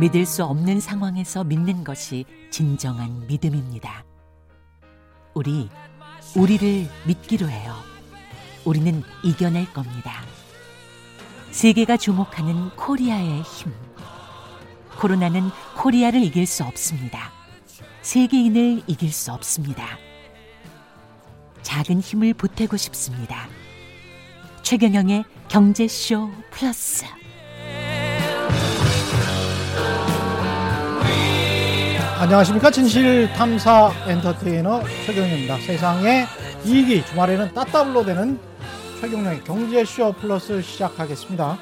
믿을 수 없는 상황에서 믿는 것이 진정한 믿음입니다. 우리, 우리를 믿기로 해요. 우리는 이겨낼 겁니다. 세계가 주목하는 코리아의 힘. 코로나는 코리아를 이길 수 없습니다. 세계인을 이길 수 없습니다. 작은 힘을 보태고 싶습니다. 최경영의 경제쇼 플러스. 안녕하십니까 진실 탐사 엔터테이너 최경영입니다. 세상에 이익이 주말에는 따따블로 되는 최경영의 경제쇼 플러스 시작하겠습니다.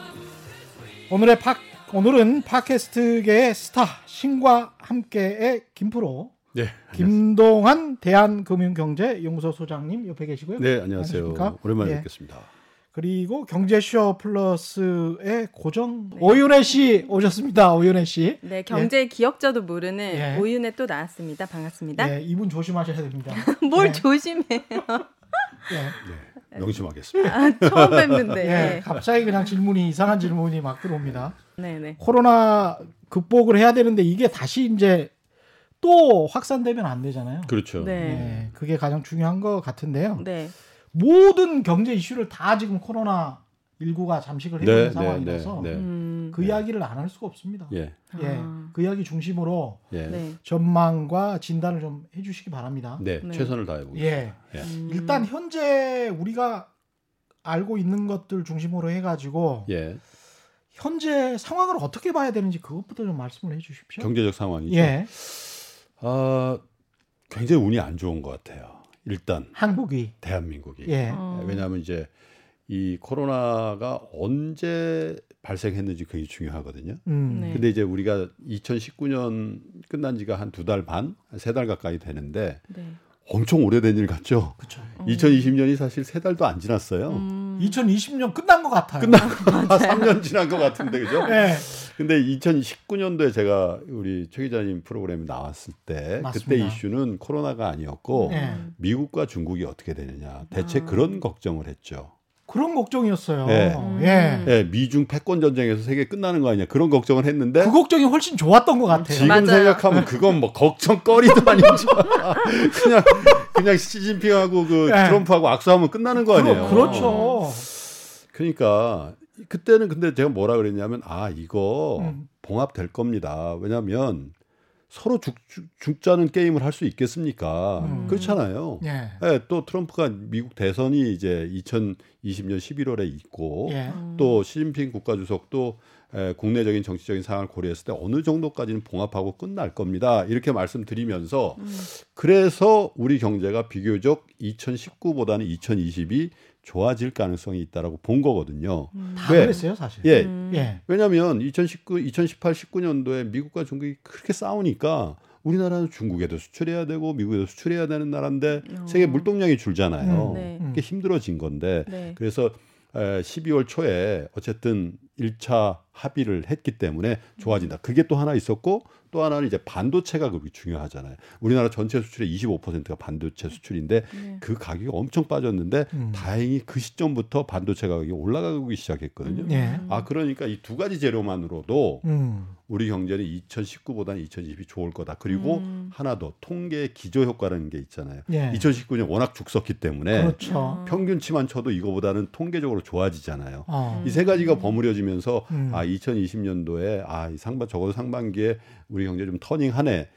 오늘의 팟 오늘은 팟캐스트계의 스타 신과 함께의 김프로 네. 김동환 대한금융경제연구소 소장님 옆에 계시고요. 네, 안녕하세요. 안녕하십니까? 오랜만에 예. 뵙겠습니다. 그리고 경제쇼 플러스의 고정 오윤혜 씨 오셨습니다. 오윤혜 씨. 네, 경제 기억자도 모르는 예. 오윤에 또 나왔습니다. 반갑습니다. 네, 이분 조심하셔야 됩니다. 뭘 네. 조심해요. 예. 네, 명심하겠습니다. 아, 처음 뵙는데. 예, 갑자기 그냥 질문이 이상한 질문이 막 들어옵니다. 네, 네. 코로나 극복을 해야 되는데 이게 다시 이제 또 확산되면 안 되잖아요. 그렇죠. 네. 네, 그게 가장 중요한 것 같은데요. 네. 모든 경제 이슈를 다 지금 코로나 19가 잠식을 해버린 네, 네, 상황이라서 네, 네. 음. 그 이야기를 안 할 수가 없습니다. 예, 예, 아. 그 이야기 중심으로 예, 네, 네. 전망과 진단을 좀 해주시기 바랍니다. 네. 최선을 다해보겠습니다. 예, 예. 음. 일단 현재 우리가 알고 있는 것들 중심으로 해가지고 예, 현재 상황을 어떻게 봐야 되는지 그것부터 좀 말씀을 해주십시오. 경제적 상황이죠. 예, 아, 굉장히 운이 안 좋은 것 같아요. 일단 한국이 대한민국이. 예, 어. 왜냐하면 이제 이 코로나가 언제 발생했는지 굉장히 중요하거든요. 음, 네. 근데 이제 우리가 2019년 끝난 지가 한 두 달 반, 세 달 가까이 되는데 네. 엄청 오래된 일 같죠. 그렇죠. 2020년이 사실 세 달도 안 지났어요. 음. 2020년 끝난 것 같아요. 끝난 거 3년 지난 것 같은데 그죠? 예, 근데 2019년도에 제가 우리 최 기자님 프로그램에 나왔을 때 맞습니다. 그때 이슈는 코로나가 아니었고 예. 미국과 중국이 어떻게 되느냐 대체 아. 그런 걱정을 했죠. 그런 걱정이었어요. 네. 예, 예, 미중 패권 전쟁에서 세계 끝나는 거 아니냐 그런 걱정을 했는데 그 걱정이 훨씬 좋았던 것 같아요. 지금 맞아요. 생각하면 그건 뭐 걱정거리도 아니죠. 그냥 그냥 시진핑하고 그 예. 트럼프하고 악수하면 끝나는 거 아니에요. 그렇죠 그러니까 그때는 근데 제가 뭐라 그랬냐면 아 이거 음. 봉합될 겁니다. 왜냐하면 서로 죽, 죽, 죽 자는 게임을 할 수 있겠습니까? 음. 그렇잖아요. 예, 예, 또 트럼프가 미국 대선이 이제 2020년 11월에 있고 예, 음. 또 시진핑 국가주석도 에, 국내적인 정치적인 상황을 고려했을 때 어느 정도까지는 봉합하고 끝날 겁니다. 이렇게 말씀드리면서 음. 그래서 우리 경제가 비교적 2019보다는 2020이 좋아질 가능성이 있다라고 본 거거든요. 다 왜? 그랬어요 사실. 예. 음. 예, 왜냐하면 2019, 2018, 19년도에 미국과 중국이 그렇게 싸우니까 우리나라는 중국에도 수출해야 되고 미국에도 수출해야 되는 나라인데 어. 세계 물동량이 줄잖아요. 음, 네. 음. 그게 힘들어진 건데 네. 그래서 에, 12월 초에 어쨌든 1차 합의를 했기 때문에 좋아진다. 그게 또 하나 있었고 또 하나는 이제 반도체가 그렇게 중요하잖아요. 우리나라 전체 수출의 25%가 반도체 수출인데 네. 그 가격이 엄청 빠졌는데 음. 다행히 그 시점부터 반도체 가격이 올라가기 시작했거든요. 음. 예. 아 그러니까 이 두 가지 재료만으로도 음, 우리 경제는 2019보다는 2020이 좋을 거다. 그리고 음. 하나 더 통계 기저 효과라는 게 있잖아요. 예, 2019년 워낙 죽었기 때문에 그렇죠. 평균치만 쳐도 이거보다는 통계적으로 좋아지잖아요. 어, 이세 가지가 버무려지면서 음. 아 2020년도에 아이 상반 적어도 상반기에 우리 경제 좀 터닝하네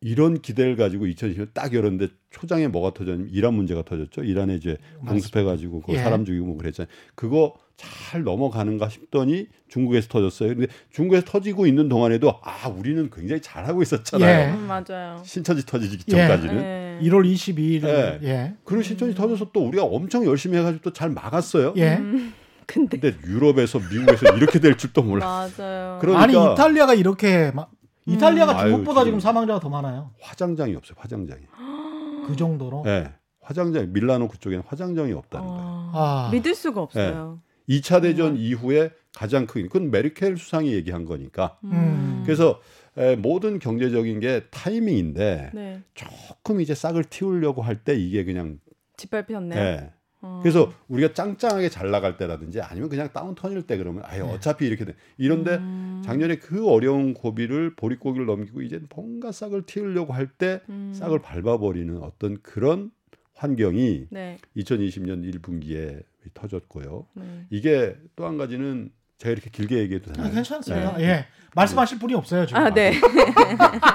이런 기대를 가지고 2020년 딱 열었는데 초장에 뭐가 터졌냐면 이란 문제가 터졌죠. 이란에 이제 공습해가지고 그 예. 사람 죽이고 뭐 그랬잖아요. 그거 잘 넘어가는가 싶더니 중국에서 터졌어요. 근데 중국에서 터지고 있는 동안에도 아 우리는 굉장히 잘하고 있었잖아요. 예. 음, 맞아요. 신천지 터지기 예. 전까지는. 네. 1월 22일 예. 예, 그런 신천지 터져서 또 우리가 엄청 열심히 해가지고 또 잘 막았어요. 예. 음, 근데 근데 유럽에서 미국에서 이렇게 될 줄도 몰라. 맞아요. 그럼- 아니 그러니까- 이탈리아가 이렇게 막 이탈리아가 음. 아유, 중국보다 지금- 지금 사망자가 더 많아요. 화장장이 없어요. 화장장이. 그 정도로. 예. 화장장 밀라노 그쪽에는 화장장이 없다는 거예요. 어, 아. 믿을 수가 없어요. 2차 대전 이후에 가장 큰 그건 메르켈 수상이 얘기한 거니까. 음. 그래서 에, 모든 경제적인 게 타이밍인데 네. 조금 이제 싹을 틔우려고 할 때 이게 그냥 짓밟혔네요. 예. 어. 그래서 우리가 짱짱하게 잘 나갈 때라든지 아니면 그냥 다운턴일 때 그러면 아예 어차피 이렇게 돼. 이런데 음. 작년에 그 어려운 고비를 보릿고기를 넘기고 이제 뭔가 싹을 틔우려고 할때 음. 싹을 밟아버리는 어떤 그런 환경이 네. 2020년 1분기에 터졌고요. 네. 이게 또 한 가지는 제가 이렇게 길게 얘기해도 아, 되나요? 괜찮습니다. 네. 예. 말씀하실 분이 없어요, 지금. 아, 네.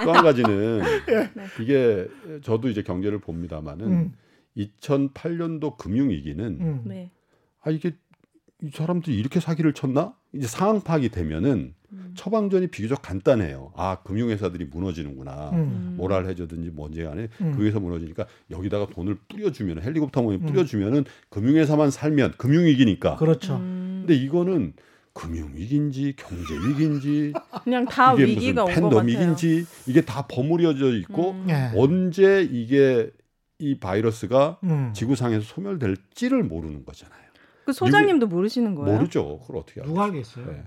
또 한 가지는 이게 저도 이제 경제를 봅니다마는 음. 2008년도 금융위기는 음. 네. 아 이게 이 사람들이 이렇게 사기를 쳤나? 이제 상황 파악이 되면은 음. 처방전이 비교적 간단해요. 아 금융회사들이 무너지는구나. 음. 모랄 해저든지 뭔지 간에 음. 그 회사 무너지니까 여기다가 돈을 뿌려주면 헬리콥터 모니 뿌려주면은 금융회사만 살면 금융위기니까. 그렇죠. 음. 근데 이거는 금융위기인지 경제위기인지 그냥 다 이게 위기가 무슨. 팬데믹인지 이게 다 버무려져 있고 음. 예. 언제 이게 이 바이러스가 음. 지구상에서 소멸될지를 모르는 거잖아요. 그 소장님도 모르시는 거예요? 모르죠. 그걸 어떻게 알아요? 누가 알겠어요? 네.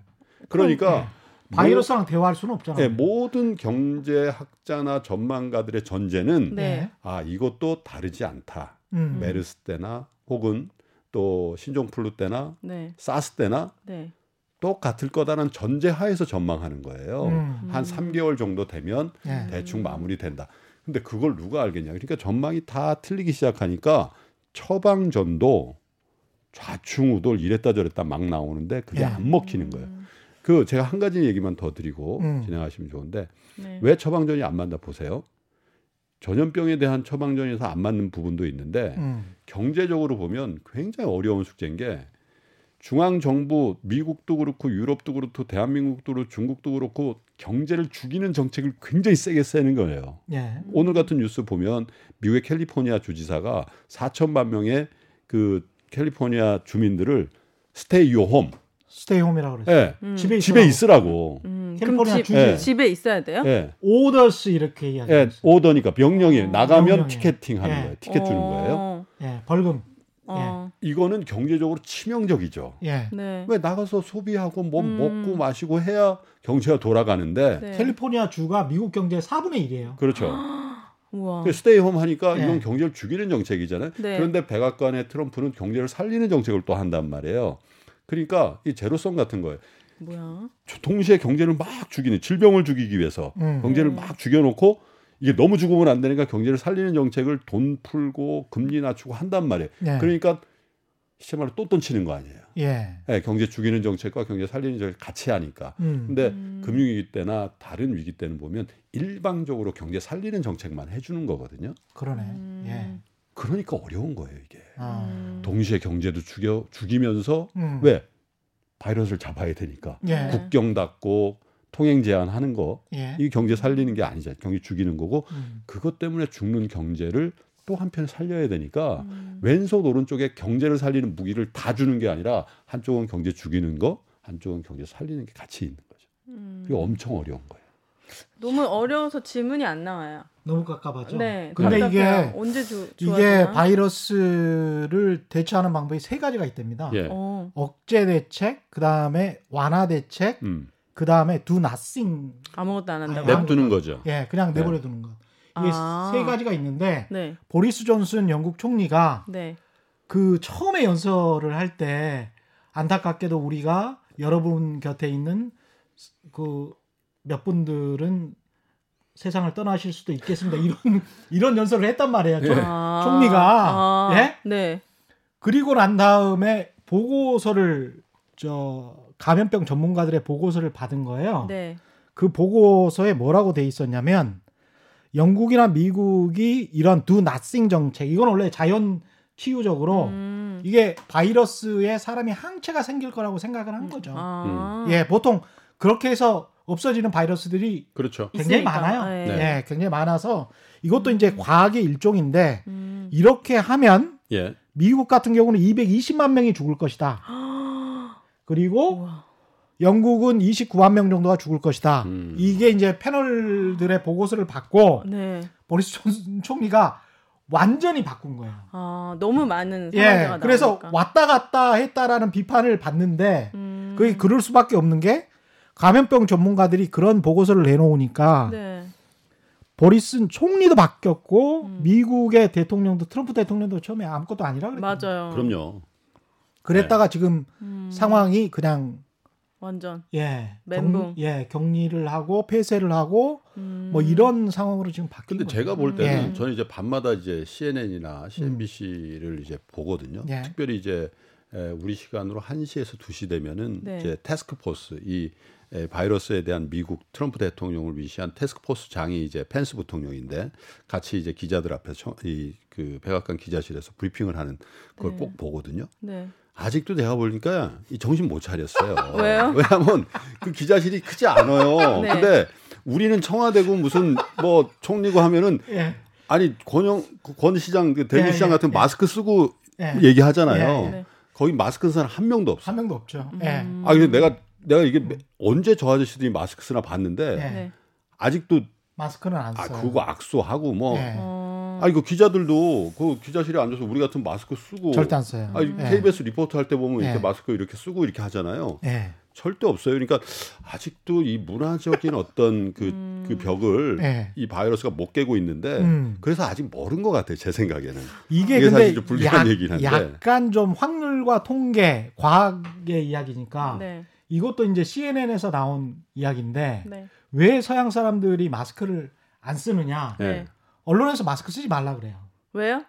그러니까 바이러스랑 대화할 수는 없잖아요. 모, 네, 모든 경제학자나 전망가들의 전제는 네. 아 이것도 다르지 않다. 음. 메르스 때나 혹은 또 신종플루 때나 네. 사스 때나 네. 똑같을 거다라는 전제하에서 전망하는 거예요. 음. 한 3개월 정도 되면 예. 대충 마무리된다. 근데 그걸 누가 알겠냐? 그러니까 전망이 다 틀리기 시작하니까 처방전도 좌충우돌 이랬다 저랬다 막 나오는데 그게 예. 안 먹히는 거예요. 그 제가 한 가지 얘기만 더 드리고 음. 진행하시면 좋은데 네. 왜 처방전이 안 맞나 보세요. 전염병에 대한 처방전에서 안 맞는 부분도 있는데 음. 경제적으로 보면 굉장히 어려운 숙제인 게 중앙 정부 미국도 그렇고 유럽도 그렇고 대한민국도 그렇고 중국도 그렇고 경제를 죽이는 정책을 굉장히 세게 세는 거예요. 예. 오늘 같은 뉴스 보면 미국의 캘리포니아 주지사가 4천만 명의 그 캘리포니아 주민들을 스테이 요 홈. 스테이 홈이라고 그랬어요. 예. 음. 집에 집에 있으라고. 있으라고. 음, 캘리포니아 집, 주지. 예. 집에 있어야 돼요? 예. 오더스 이렇게 예, 이야기했어요. 오더니까 명령이 어. 나가면 명령이에요. 티켓팅 하는 예. 거예요. 티켓 주는 거예요. 어, 예. 벌금. 어, 이거는 경제적으로 치명적이죠. 예. 네. 왜 나가서 소비하고 뭐 음. 먹고 마시고 해야 경제가 돌아가는데 네. 캘리포니아 주가 미국 경제의 4분의 1이에요. 그렇죠. 우와. 그 스테이홈 하니까 예. 이건 경제를 죽이는 정책이잖아요. 네. 그런데 백악관의 트럼프는 경제를 살리는 정책을 또 한단 말이에요. 그러니까 이 제로성 같은 거예요. 뭐야? 동시에 경제를 막 죽이는 질병을 죽이기 위해서 음. 경제를 음. 막 죽여놓고 이게 너무 죽으면 안 되니까 경제를 살리는 정책을 돈 풀고 금리 낮추고 한단 말이에요. 예. 그러니까 시말로 또 돈 치는 거 아니에요. 예. 예, 경제 죽이는 정책과 경제 살리는 정책을 같이 하니까. 음. 근데 음. 금융위기 때나 다른 위기 때는 보면 일방적으로 경제 살리는 정책만 해주는 거거든요. 그러네. 음. 예. 그러니까 어려운 거예요 이게. 아. 음. 동시에 경제도 죽여 죽이면서 음. 왜 바이러스를 잡아야 되니까 예. 국경 닫고 통행 제한하는 거 예. 이 경제 살리는 게 아니잖아요. 경제 죽이는 거고 음. 그것 때문에 죽는 경제를 또 한편 살려야 되니까 음. 왼손 오른쪽에 경제를 살리는 무기를 다 주는 게 아니라 한쪽은 경제 죽이는 거, 한쪽은 경제 살리는 게 같이 있는 거죠. 음. 그게 엄청 어려운 거예요. 너무 어려워서 질문이 안 나와요. 너무 깝깝하죠. 네. 근데. 이게 언제 주, 이게? 바이러스를 대처하는 방법이 세 가지가 있답니다. 예. 어. 억제 대책, 그 다음에 완화 대책, 음. 그 다음에 do nothing. 아무것도 안 한다고. 네. 냅두는 거죠. 예, 그냥 네. 내버려 두는 것. 이게 아. 세 가지가 있는데 네. 보리스 존슨 영국 총리가 네. 그 처음에 연설을 할 때 안타깝게도 우리가 여러분 곁에 있는 그 몇 분들은 세상을 떠나실 수도 있겠습니다. 이런 이런 연설을 했단 말이에요. 총- 아. 총리가, 아. 예? 네. 그리고 난 다음에 보고서를 저 감염병 전문가들의 보고서를 받은 거예요. 네. 그 보고서에 뭐라고 돼 있었냐면 영국이나 미국이 이런 do nothing 정책 이건 원래 자연 치유적으로 음. 이게 바이러스에 사람이 항체가 생길 거라고 생각을 한 거죠. 아. 예, 보통 그렇게 해서 없어지는 바이러스들이 그렇죠. 굉장히 있으니까. 많아요. 네. 예, 굉장히 많아서 이것도 이제 과학의 일종인데 음. 이렇게 하면 예. 미국 같은 경우는 220만 명이 죽을 것이다. 그리고 우와. 영국은 29만 명 정도가 죽을 것이다. 음. 이게 이제 패널들의 보고서를 받고 네. 보리스 존슨 총리가 완전히 바꾼 거예요. 아, 너무 많은 예, 그래서 나오니까. 왔다 갔다 했다라는 비판을 받는데 음. 그게 그럴 수밖에 없는 게 감염병 전문가들이 그런 보고서를 내놓으니까 네. 보리슨 총리도 바뀌었고 음. 미국의 대통령도 트럼프 대통령도 처음에 아무것도 아니라 그랬거든요. 맞아요. 그럼요. 그랬다가 지금 음, 상황이 그냥 완전. 예, 멘붕. 경, 예, 격리를 하고 폐쇄를 하고 음. 뭐 이런 상황으로 지금 바뀐 근데 거죠. 제가 볼 때는 예. 저는 이제 밤마다 이제 CNN이나 CNBC를 이제 보거든요. 예. 특별히 이제 에, 우리 시간으로 1시에서 2시 되면은 네. 이제 태스크포스 이 에, 바이러스에 대한 미국 트럼프 대통령을 위시한 태스크포스 장이 이제 펜스 부통령인데 같이 이제 기자들 앞에서 이그 백악관 기자실에서 브리핑을 하는 그걸 네. 꼭 보거든요. 네. 아직도 내가 보니까 이 정신 못 차렸어요. 왜요? 왜냐하면 그 기자실이 크지 않아요. 네. 근데 우리는 청와대고 무슨 뭐 총리고 하면은 예, 아니 권영 권 시장 그 대구 예, 시장 예, 같은 예. 마스크 쓰고 예. 얘기하잖아요. 예, 네. 거기 마스크 쓴 사람 한 명도 없어. 한 명도 없죠. 예. 음. 아 근데 내가 내가 이게 언제 저 아저씨들이 마스크 쓰나 봤는데 예. 네. 아직도 마스크는 안아 써요. 그거 악수하고 뭐 예. 어. 아니 그 기자들도 그 기자실에 앉아서 우리 같은 마스크 쓰고 절대 안 써요. 아니 예. KBS 리포트 할 때 보면 이렇게 예. 마스크 이렇게 쓰고 이렇게 하잖아요. 예. 절대 없어요. 그러니까 아직도 이 문화적인 어떤 그, 음. 그 벽을 예. 이 바이러스가 못 깨고 있는데 음. 그래서 아직 멀은 것 같아요. 제 생각에는. 이게, 이게 근데 사실 좀 불리한 약, 얘기긴 한데. 약간 좀 확률과 통계, 과학의 이야기니까 네. 이것도 이제 CNN에서 나온 이야기인데 네. 왜 서양 사람들이 마스크를 안 쓰느냐? 언론에서 마스크 쓰지 말라 그래요. 왜요?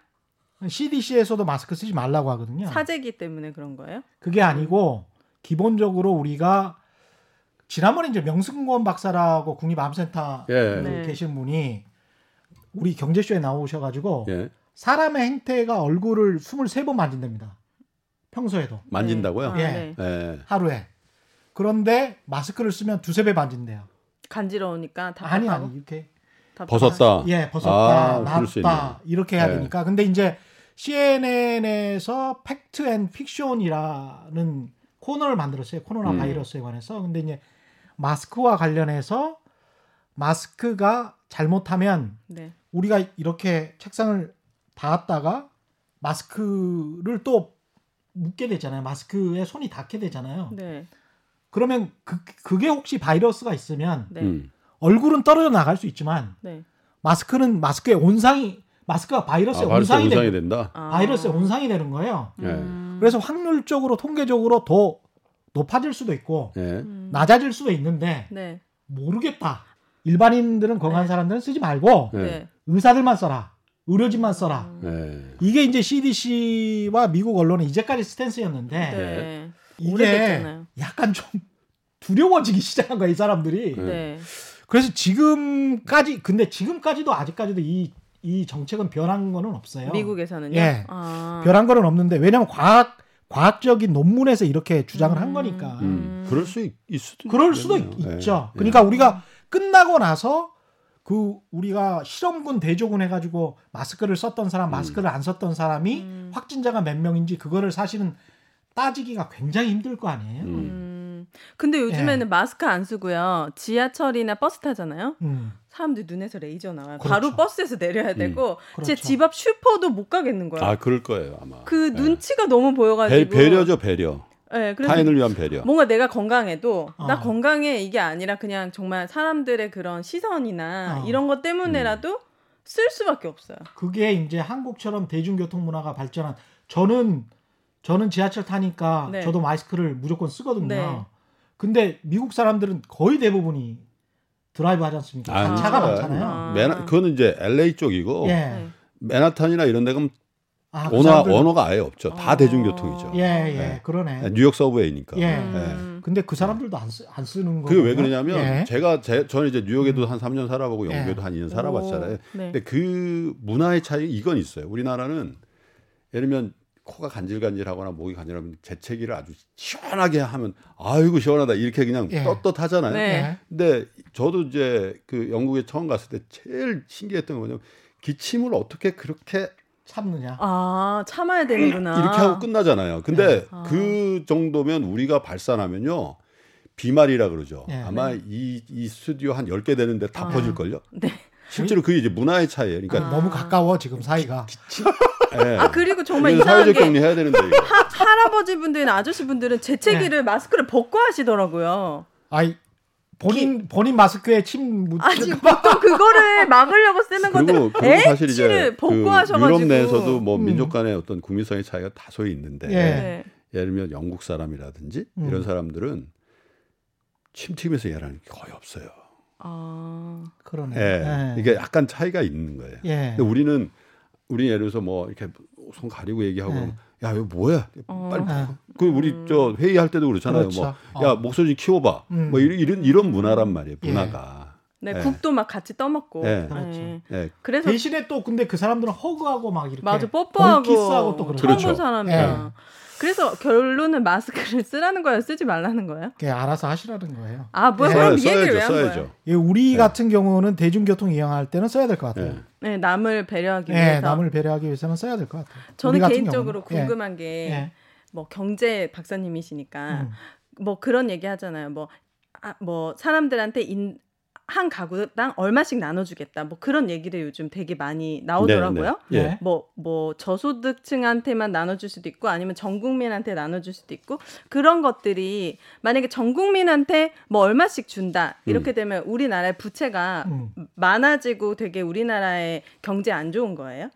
CDC에서도 마스크 쓰지 말라고 하거든요. 사재기 때문에 그런 거예요? 그게 아니고 기본적으로 우리가 지난번에 이제 명승권 박사라고 국립암센터 예. 네. 계신 분이 우리 경제쇼에 나오셔가지고 예. 사람의 행태가 얼굴을 23번 만진답니다. 평소에도 만진다고요? 네. 아, 예. 네. 예. 하루에. 그런데 마스크를 쓰면 두세 배 만진대요. 간지러우니까 다 아니 아니 이렇게 벗었다. 예 벗었다 아, 나왔다 이렇게 해야 네. 되니까. 근데 이제 CNN에서 fact and fiction이라는 코너를 만들었어요. 코로나 음. 바이러스에 관해서. 근데 이제 마스크와 관련해서 마스크가 잘못하면 네. 우리가 이렇게 책상을 닿았다가 마스크를 또 묶게 되잖아요. 마스크에 손이 닿게 되잖아요. 네. 그러면 그, 그게 혹시 바이러스가 있으면 네. 음. 얼굴은 떨어져 나갈 수 있지만 네. 마스크는 마스크의 온상이 마스크가 아, 바이러스의 바이러스 온상이, 온상이 되는 된다. 아. 바이러스의 온상이 되는 거예요. 예. 음. 그래서 확률적으로 통계적으로 더 높아질 수도 있고 예. 음. 낮아질 수도 있는데 네. 모르겠다. 일반인들은 건강한 네. 사람들은 쓰지 말고 네. 네. 의사들만 써라. 의료진만 써라. 음. 예. 이게 이제 CDC와 미국 언론은 이제까지 스탠스였는데 네. 이게 오래됐잖아요. 약간 좀 두려워지기 시작한 거야 이 사람들이. 네. 네. 그래서 지금까지 근데 지금까지도 아직까지도 이, 이 정책은 변한 거는 없어요. 미국에서는요. 예. 아. 변한 거는 없는데 왜냐하면 과학 과학적인 논문에서 이렇게 주장을 한 음. 거니까. 음. 그럴 수 있, 있 수도 그럴 수도 있겠네요. 있, 예. 죠 예. 그러니까 우리가 끝나고 나서 그 우리가 실험군 대조군 해가지고 마스크를 썼던 사람, 마스크를 안 썼던 사람이 음. 확진자가 몇 명인지 그거를 사실은 따지기가 굉장히 힘들 거 아니에요. 음. 음. 근데 요즘에는 마스크 안 쓰고요. 지하철이나 버스 타잖아요. 음. 사람들 눈에서 레이저 나와요. 그렇죠. 바로 버스에서 내려야 되고 제 그렇죠. 집앞 슈퍼도 못 가겠는 거예요. 아 그럴 거예요 아마. 그 예. 눈치가 너무 배, 보여가지고 배 려죠 배려. 네, 그래서 타인을 위한 배려. 뭔가 내가 건강해도 어. 나 건강해 이게 아니라 그냥 정말 사람들의 그런 시선이나 어. 이런 것 때문에라도 쓸 수밖에 없어요. 그게 이제 한국처럼 대중교통 문화가 발전한 저는 저는 지하철 타니까 네. 저도 마스크를 무조건 쓰거든요. 네. 근데 미국 사람들은 거의 대부분이 드라이브 하지 않습니까? 아, 차가 진짜요? 많잖아요. 아. 맨하, 그거는 이제 LA 쪽이고 예. 네. 맨하탄이나 이런 데 가면 아, 그 언어, 사람들- 언어가 아예 없죠. 다 어. 대중교통이죠. 예, 예, 네. 그러네. 뉴욕 subway니까. 예. 음. 근데 그 사람들도 안, 쓰, 안 쓰는 거. 그게 왜 그러냐면 예. 제가 제, 저는 이제 뉴욕에도 한 3년 살아보고 예. 영국에도 한 2년 살아봤잖아요. 오, 네. 근데 그 문화의 차이 이건 있어요. 우리나라는 예를 들면 코가 간질간질하거나 목이 간질하면 재채기를 아주 시원하게 하면 아이고 시원하다 이렇게 그냥 예. 떳떳하잖아요. 네. 예. 근데 저도 이제 그 영국에 처음 갔을 때 제일 신기했던 건 뭐냐면 기침을 어떻게 그렇게 참느냐. 아 참아야 되는구나. 이렇게 하고 끝나잖아요. 근데 네. 아. 그 정도면 우리가 발산하면요. 비말이라 그러죠. 네. 아마 이, 이 스튜디오 한 10개 되는데 다 아. 퍼질걸요? 네. 실제로 그게 이제 문화의 차이예요. 그러니까 너무 가까워 지금 사이가. 예. 아 그리고 정말 그래서 사회적 이상하게 격리해야 되는데 이거. 하, 할아버지 분들이나 아저씨 분들은 재채기를 마스크를 벗고 하시더라고요. 아이 본인 본인 마스크에 침 묻. 아니 보통 그거를 막으려고 쓰는 건데 그리고, 그리고 에? 사실 이제 벗고 그 하셔가지고 유럽 내에서도 뭐 음. 민족 간의 어떤 국민성의 차이가 다소 있는데 예. 네. 예를 들면 영국 사람이라든지 음. 이런 사람들은 침 튀면서 일하는 게 거의 없어요. 아 그러네. 예. 이게 약간 차이가 있는 거예요. 예. 근데 우리는 우리 예를 들어서 뭐 이렇게 손 가리고 얘기하고 네. 그러면 야 이거 뭐야 어. 빨리 예. 그 우리 저 회의할 때도 그렇잖아요 그렇죠. 뭐야 어. 목소리 좀 키워봐 음. 뭐 이런 이런, 이런 문화란 말이에요 예. 문화가 네, 예. 국도 막 같이 떠먹고. 네. 그렇죠. 네. 예. 그래서 대신에 또 근데 그 사람들은 허그하고 막 이렇게 맞아 뽀뽀하고 볼키스하고 또본 그렇죠. 사람이야. 그래서 결론은 마스크를 쓰라는 거예요, 쓰지 말라는 거예요? 그게 알아서 하시라는 거예요. 아, 뭐야? 네. 그럼 이 얘기를 왜 써야죠 한 써야죠 거예요? 예, 우리 네. 같은 경우는 대중교통 이용할 때는 써야 될 것 같아요. 예. 네, 남을 배려하기 예, 위해서. 남을 배려하기 위해서는 써야 될 것 같아요. 저는 개인적으로 경우는. 예. 궁금한 게 예. 뭐 경제 박사님이시니까 음. 뭐 그런 얘기 하잖아요. 뭐, 아, 뭐 사람들한테 인, 한 가구당 얼마씩 나눠주겠다. 뭐 그런 얘기를 요즘 되게 많이 나오더라고요. 네, 네. 네. 예. 뭐, 뭐, 저소득층한테만 나눠줄 수도 있고, 아니면 전 국민한테 나눠줄 수도 있고, 그런 것들이, 만약에 전 국민한테 뭐 얼마씩 준다, 이렇게 되면 우리나라의 부채가 음. 많아지고 되게 우리나라의 경제 안 좋은 거예요?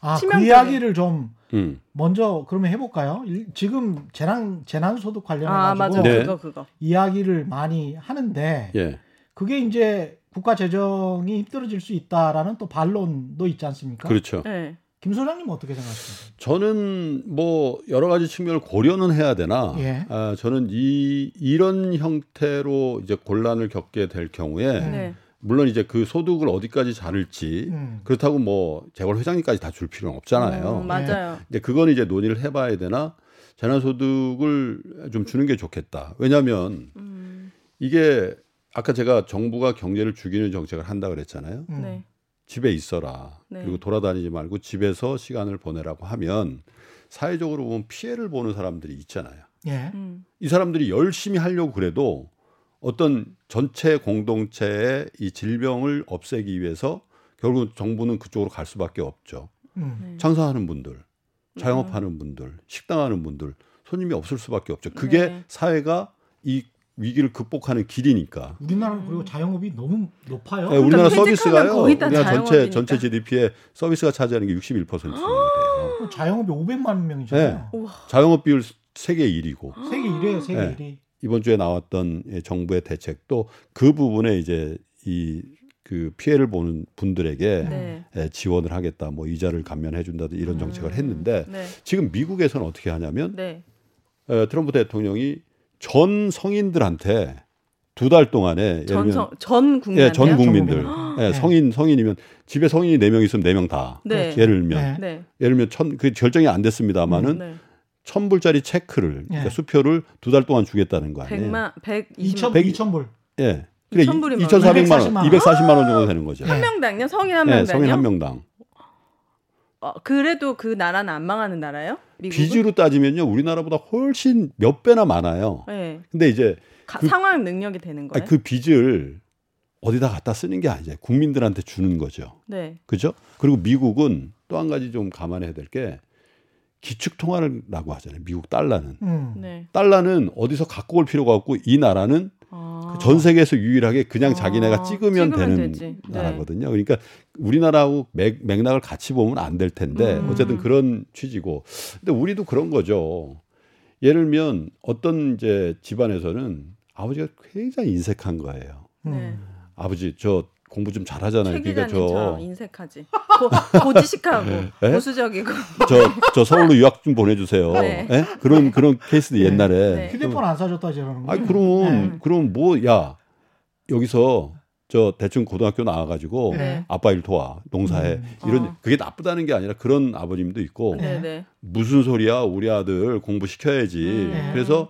아, 그 치명적인. 이야기를 좀 음. 먼저 그러면 해볼까요? 일- 지금 재난 재난소득 아, 관련해가지고 맞아. 네. 그거, 그거. 이야기를 많이 하는데 예. 그게 이제 국가 재정이 힘들어질 수 있다라는 또 반론도 있지 않습니까? 그렇죠. 네. 김 소장님 어떻게 생각하십니까? 저는 뭐 여러 가지 측면을 고려는 해야 되나. 예. 아, 저는 이 이런 형태로 이제 곤란을 겪게 될 경우에 음. 네. 물론 이제 그 소득을 어디까지 자를지 음. 그렇다고 뭐 재벌 회장님까지 다 줄 필요는 없잖아요. 어, 맞아요. 근데 그건 이제 논의를 해봐야 되나 재난소득을 좀 주는 게 좋겠다. 왜냐하면 음, 이게 아까 제가 정부가 경제를 죽이는 정책을 한다 그랬잖아요. 음. 네. 집에 있어라. 네. 그리고 돌아다니지 말고 집에서 시간을 보내라고 하면 사회적으로 보면 피해를 보는 사람들이 있잖아요. 예. 음, 이 사람들이 열심히 하려고 그래도 어떤 전체 공동체의 이 질병을 없애기 위해서 결국 정부는 그쪽으로 갈 수밖에 없죠. 음. 네. 장사하는 분들, 자영업하는 분들, 식당하는 분들 손님이 없을 수밖에 없죠. 그게 네. 사회가 이 위기를 극복하는 길이니까. 우리나라는 그리고 자영업이 너무 높아요. 네, 우리나라 퇴직하면 서비스가요. 우리나라 전체. 전체 GDP의 서비스가 차지하는 게 61%예요. 자영업이 500만 명이잖아요. 우와. 자영업 비율 세계 1위고 세계 1위에요, 세계 네. 1위. 이번 주에 나왔던 예, 정부의 대책도 그 부분에 이제 이 그 피해를 보는 분들에게 네. 예, 지원을 하겠다, 뭐 이자를 감면해 준다든 이런 음, 정책을 했는데 네. 지금 미국에서는 어떻게 하냐면 네. 에, 트럼프 대통령이 전 성인들한테 두 달 동안에 전, 성, 전 국민 예, 전 국민들. 예, 네. 성인 성인이면 집에 성인이 네 명 있으면 네 명다. 네. 예를 들면. 네. 예를 들면 천 그 결정이 안 됐습니다마는 음, 1000불짜리 체크를 그러니까 수표를 두 달 동안 주겠다는 거 아니에요. 백만 120만 100, 2000불. 예. 그래 2,400만 240만 원, 240만 원 정도 되는 거죠. 한 명당요? 성인 한 예, 명당요? 네, 성인 한 명당. 어, 그래도 그 나라는 안 망하는 나라예요? 미국은? 빚으로 따지면요, 우리나라보다 훨씬 몇 배나 많아요. 네. 근데 이제 가, 그, 상황 능력이 되는 거예요. 아니, 그 빚을 어디다 갖다 쓰는 게 아니에요. 국민들한테 주는 거죠. 네. 그죠? 그리고 미국은 또 한 가지 좀 감안해야 될 게 기축 통화라고 하잖아요. 미국 달러는. 음. 네. 달러는 어디서 갖고 올 필요가 없고 이 나라는 아. 전 세계에서 유일하게 그냥 아, 자기네가 찍으면, 찍으면 되는 되지. 네. 나라거든요. 그러니까 우리나라하고 맥, 맥락을 같이 보면 안 될 텐데 음. 어쨌든 그런 취지고. 근데 우리도 그런 거죠. 예를 들면 어떤 이제 집안에서는 아버지가 굉장히 인색한 거예요. 음. 네. 아버지 저 공부 좀 잘하잖아요. 최 그러니까 저 인색하지. 고, 고지식하고 네? 보수적이고. 저, 저 서울로 유학 좀 보내주세요. 네. 예? 그런 그런 케이스도 네. 옛날에. 네. 휴대폰 안 사줬다 저러는 거. 아니 그럼 네. 그럼 뭐 야 여기서 저 대충 고등학교 나와가지고 네. 아빠 일 도와 농사해 음. 이런 어. 그게 나쁘다는 게 아니라 그런 아버님도 있고 네. 네, 네. 무슨 소리야 우리 아들 공부 시켜야지 음. 그래서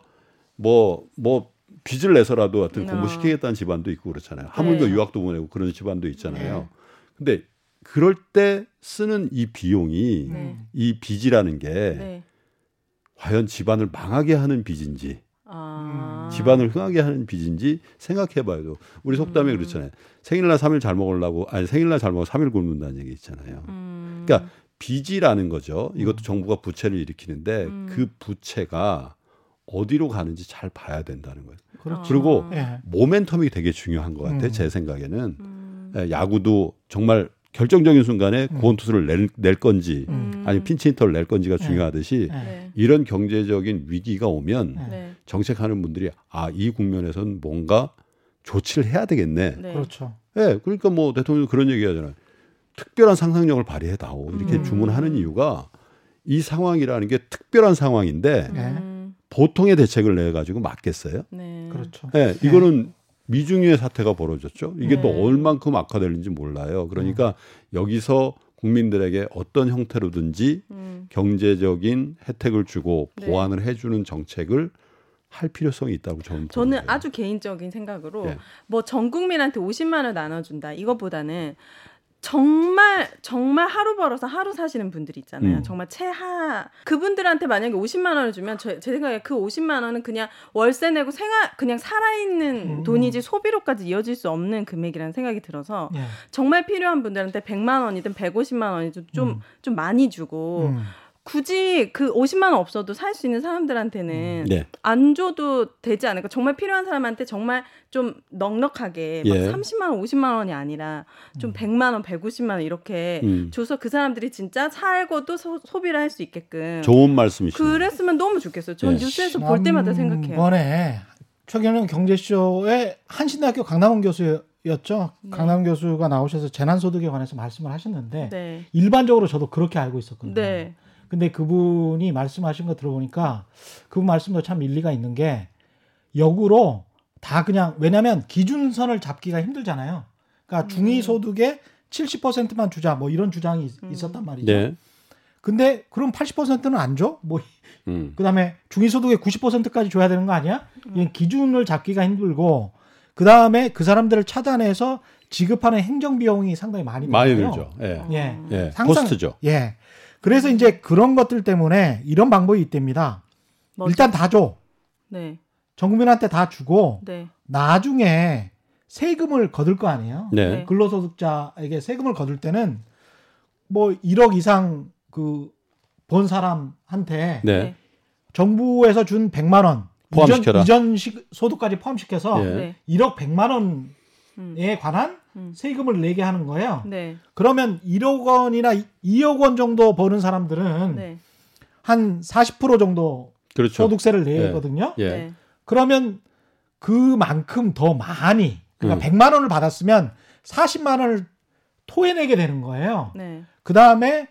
뭐뭐 빚을 내서라도 하여튼 어. 공부 시키겠다는 집안도 있고 그렇잖아요 하물며 네. 유학도 보내고 그런 집안도 있잖아요 네. 근데 그럴 때 쓰는 이 비용이 네. 이 빚이라는 게 네. 과연 집안을 망하게 하는 빚인지 아. 집안을 흥하게 하는 빚인지 생각해봐요. 우리 속담에 음. 그렇잖아요. 생일날 3일 잘 먹으려고 아니 생일날 잘 먹어 3일 굶는다는 얘기 있잖아요. 음. 그러니까 빚이라는 거죠. 이것도 정부가 부채를 일으키는데 음. 그 부채가 어디로 가는지 잘 봐야 된다는 거예요. 그렇죠. 그리고 예. 모멘텀이 되게 중요한 것 같아요. 음. 제 생각에는 음. 예, 야구도 정말 결정적인 순간에 음. 구원 투수를 낼, 낼 건지 음. 아니 핀치 히터를 낼 건지가 네. 중요하듯이 예. 네. 이런 경제적인 위기가 오면 네. 네. 정책하는 분들이 아 이 국면에선 뭔가 조치를 해야 되겠네. 네. 그렇죠. 예, 그러니까 뭐 대통령 그런 얘기 하잖아요. 특별한 상상력을 발휘해 다오 이렇게 음. 주문하는 이유가 이 상황이라는 게 특별한 상황인데 네. 음. 보통의 대책을 내 가지고 맞겠어요? 네. 그렇죠. 예, 이거는 미중유의 사태가 벌어졌죠. 이게 또 네. 얼만큼 악화될는지 몰라요. 그러니까 여기서 국민들에게 어떤 형태로든지 음. 경제적인 혜택을 주고 네. 보완을 해주는 정책을 할 필요성이 있다고 저는 저는. 아주 개인적인 생각으로 네. 뭐전 국민한테 50만 원 나눠준다 이거보다는 정말 정말 하루 벌어서 하루 사시는 분들이 있잖아요. 음. 정말 최하 그분들한테 만약에 50만 원을 주면 제, 제 생각에 그 50만 원은 그냥 월세 내고 생활 그냥 살아있는 음. 돈이지 소비로까지 이어질 수 없는 금액이라는 생각이 들어서 예. 정말 필요한 분들한테 100만 원이든 150만 원이든 좀 음. 좀 많이 주고 음. 굳이 그 50만 원 없어도 살 수 있는 사람들한테는 네. 안 줘도 되지 않을까? 정말 필요한 사람한테 정말 좀 넉넉하게 막 예. 30만 원, 50만 원이 아니라 좀 100만 원, 150만 원 이렇게 음. 줘서 그 사람들이 진짜 살고도 소, 비를 할 수 있게끔 좋은 말씀이시네요. 그랬으면 너무 좋겠어요. 전 예. 뉴스에서 볼 때마다 생각해요. 이번에 최경영 경제쇼에 한신대학교 강남원 교수 였죠. 네. 강남원 교수가 나오셔서 재난소득에 관해서 말씀을 하셨는데 네. 일반적으로 저도 그렇게 알고 있었거든요. 네. 근데 그분이 말씀하신 거 들어보니까 그분 말씀도 참 일리가 있는 게 역으로 다 그냥 왜냐하면 기준선을 잡기가 힘들잖아요. 그러니까 중위 소득의 70%만 주자 뭐 이런 주장이 있- 음. 있었단 말이죠. 네. 근데 그럼 80%는 안 줘? 뭐 음. 그다음에 중위 소득의 90%까지 줘야 되는 거 아니야? 이 기준을 잡기가 힘들고 그다음에 그 사람들을 찾아내서 지급하는 행정 비용이 상당히 많이 많이. 들죠. 예. 예. 예. 상상- 코스트죠. 예. 그래서 이제 그런 것들 때문에 이런 방법이 있답니다. 뭐죠? 일단 다 줘. 네. 전 국민한테 다 주고 네. 나중에 세금을 거둘 거 아니에요. 네. 네. 근로소득자에게 세금을 거둘 때는 뭐 1억 이상 그번 사람한테 네. 네. 정부에서 준 100만 원 포함시켜라. 이전, 이전 시- 소득까지 포함시켜서 예. 네. 1억 100만 원에 음. 관한 음. 세금을 내게 하는 거예요. 네. 그러면 1억 원이나 2억 원 정도 버는 사람들은 네. 한40% 정도 그렇죠. 소득세를 내거든요. 예. 네. 그러면 그만큼 더 많이 그러니까 음. 100만 원을 받았으면 40만 원을 토해내게 되는 거예요. 네. 그 다음에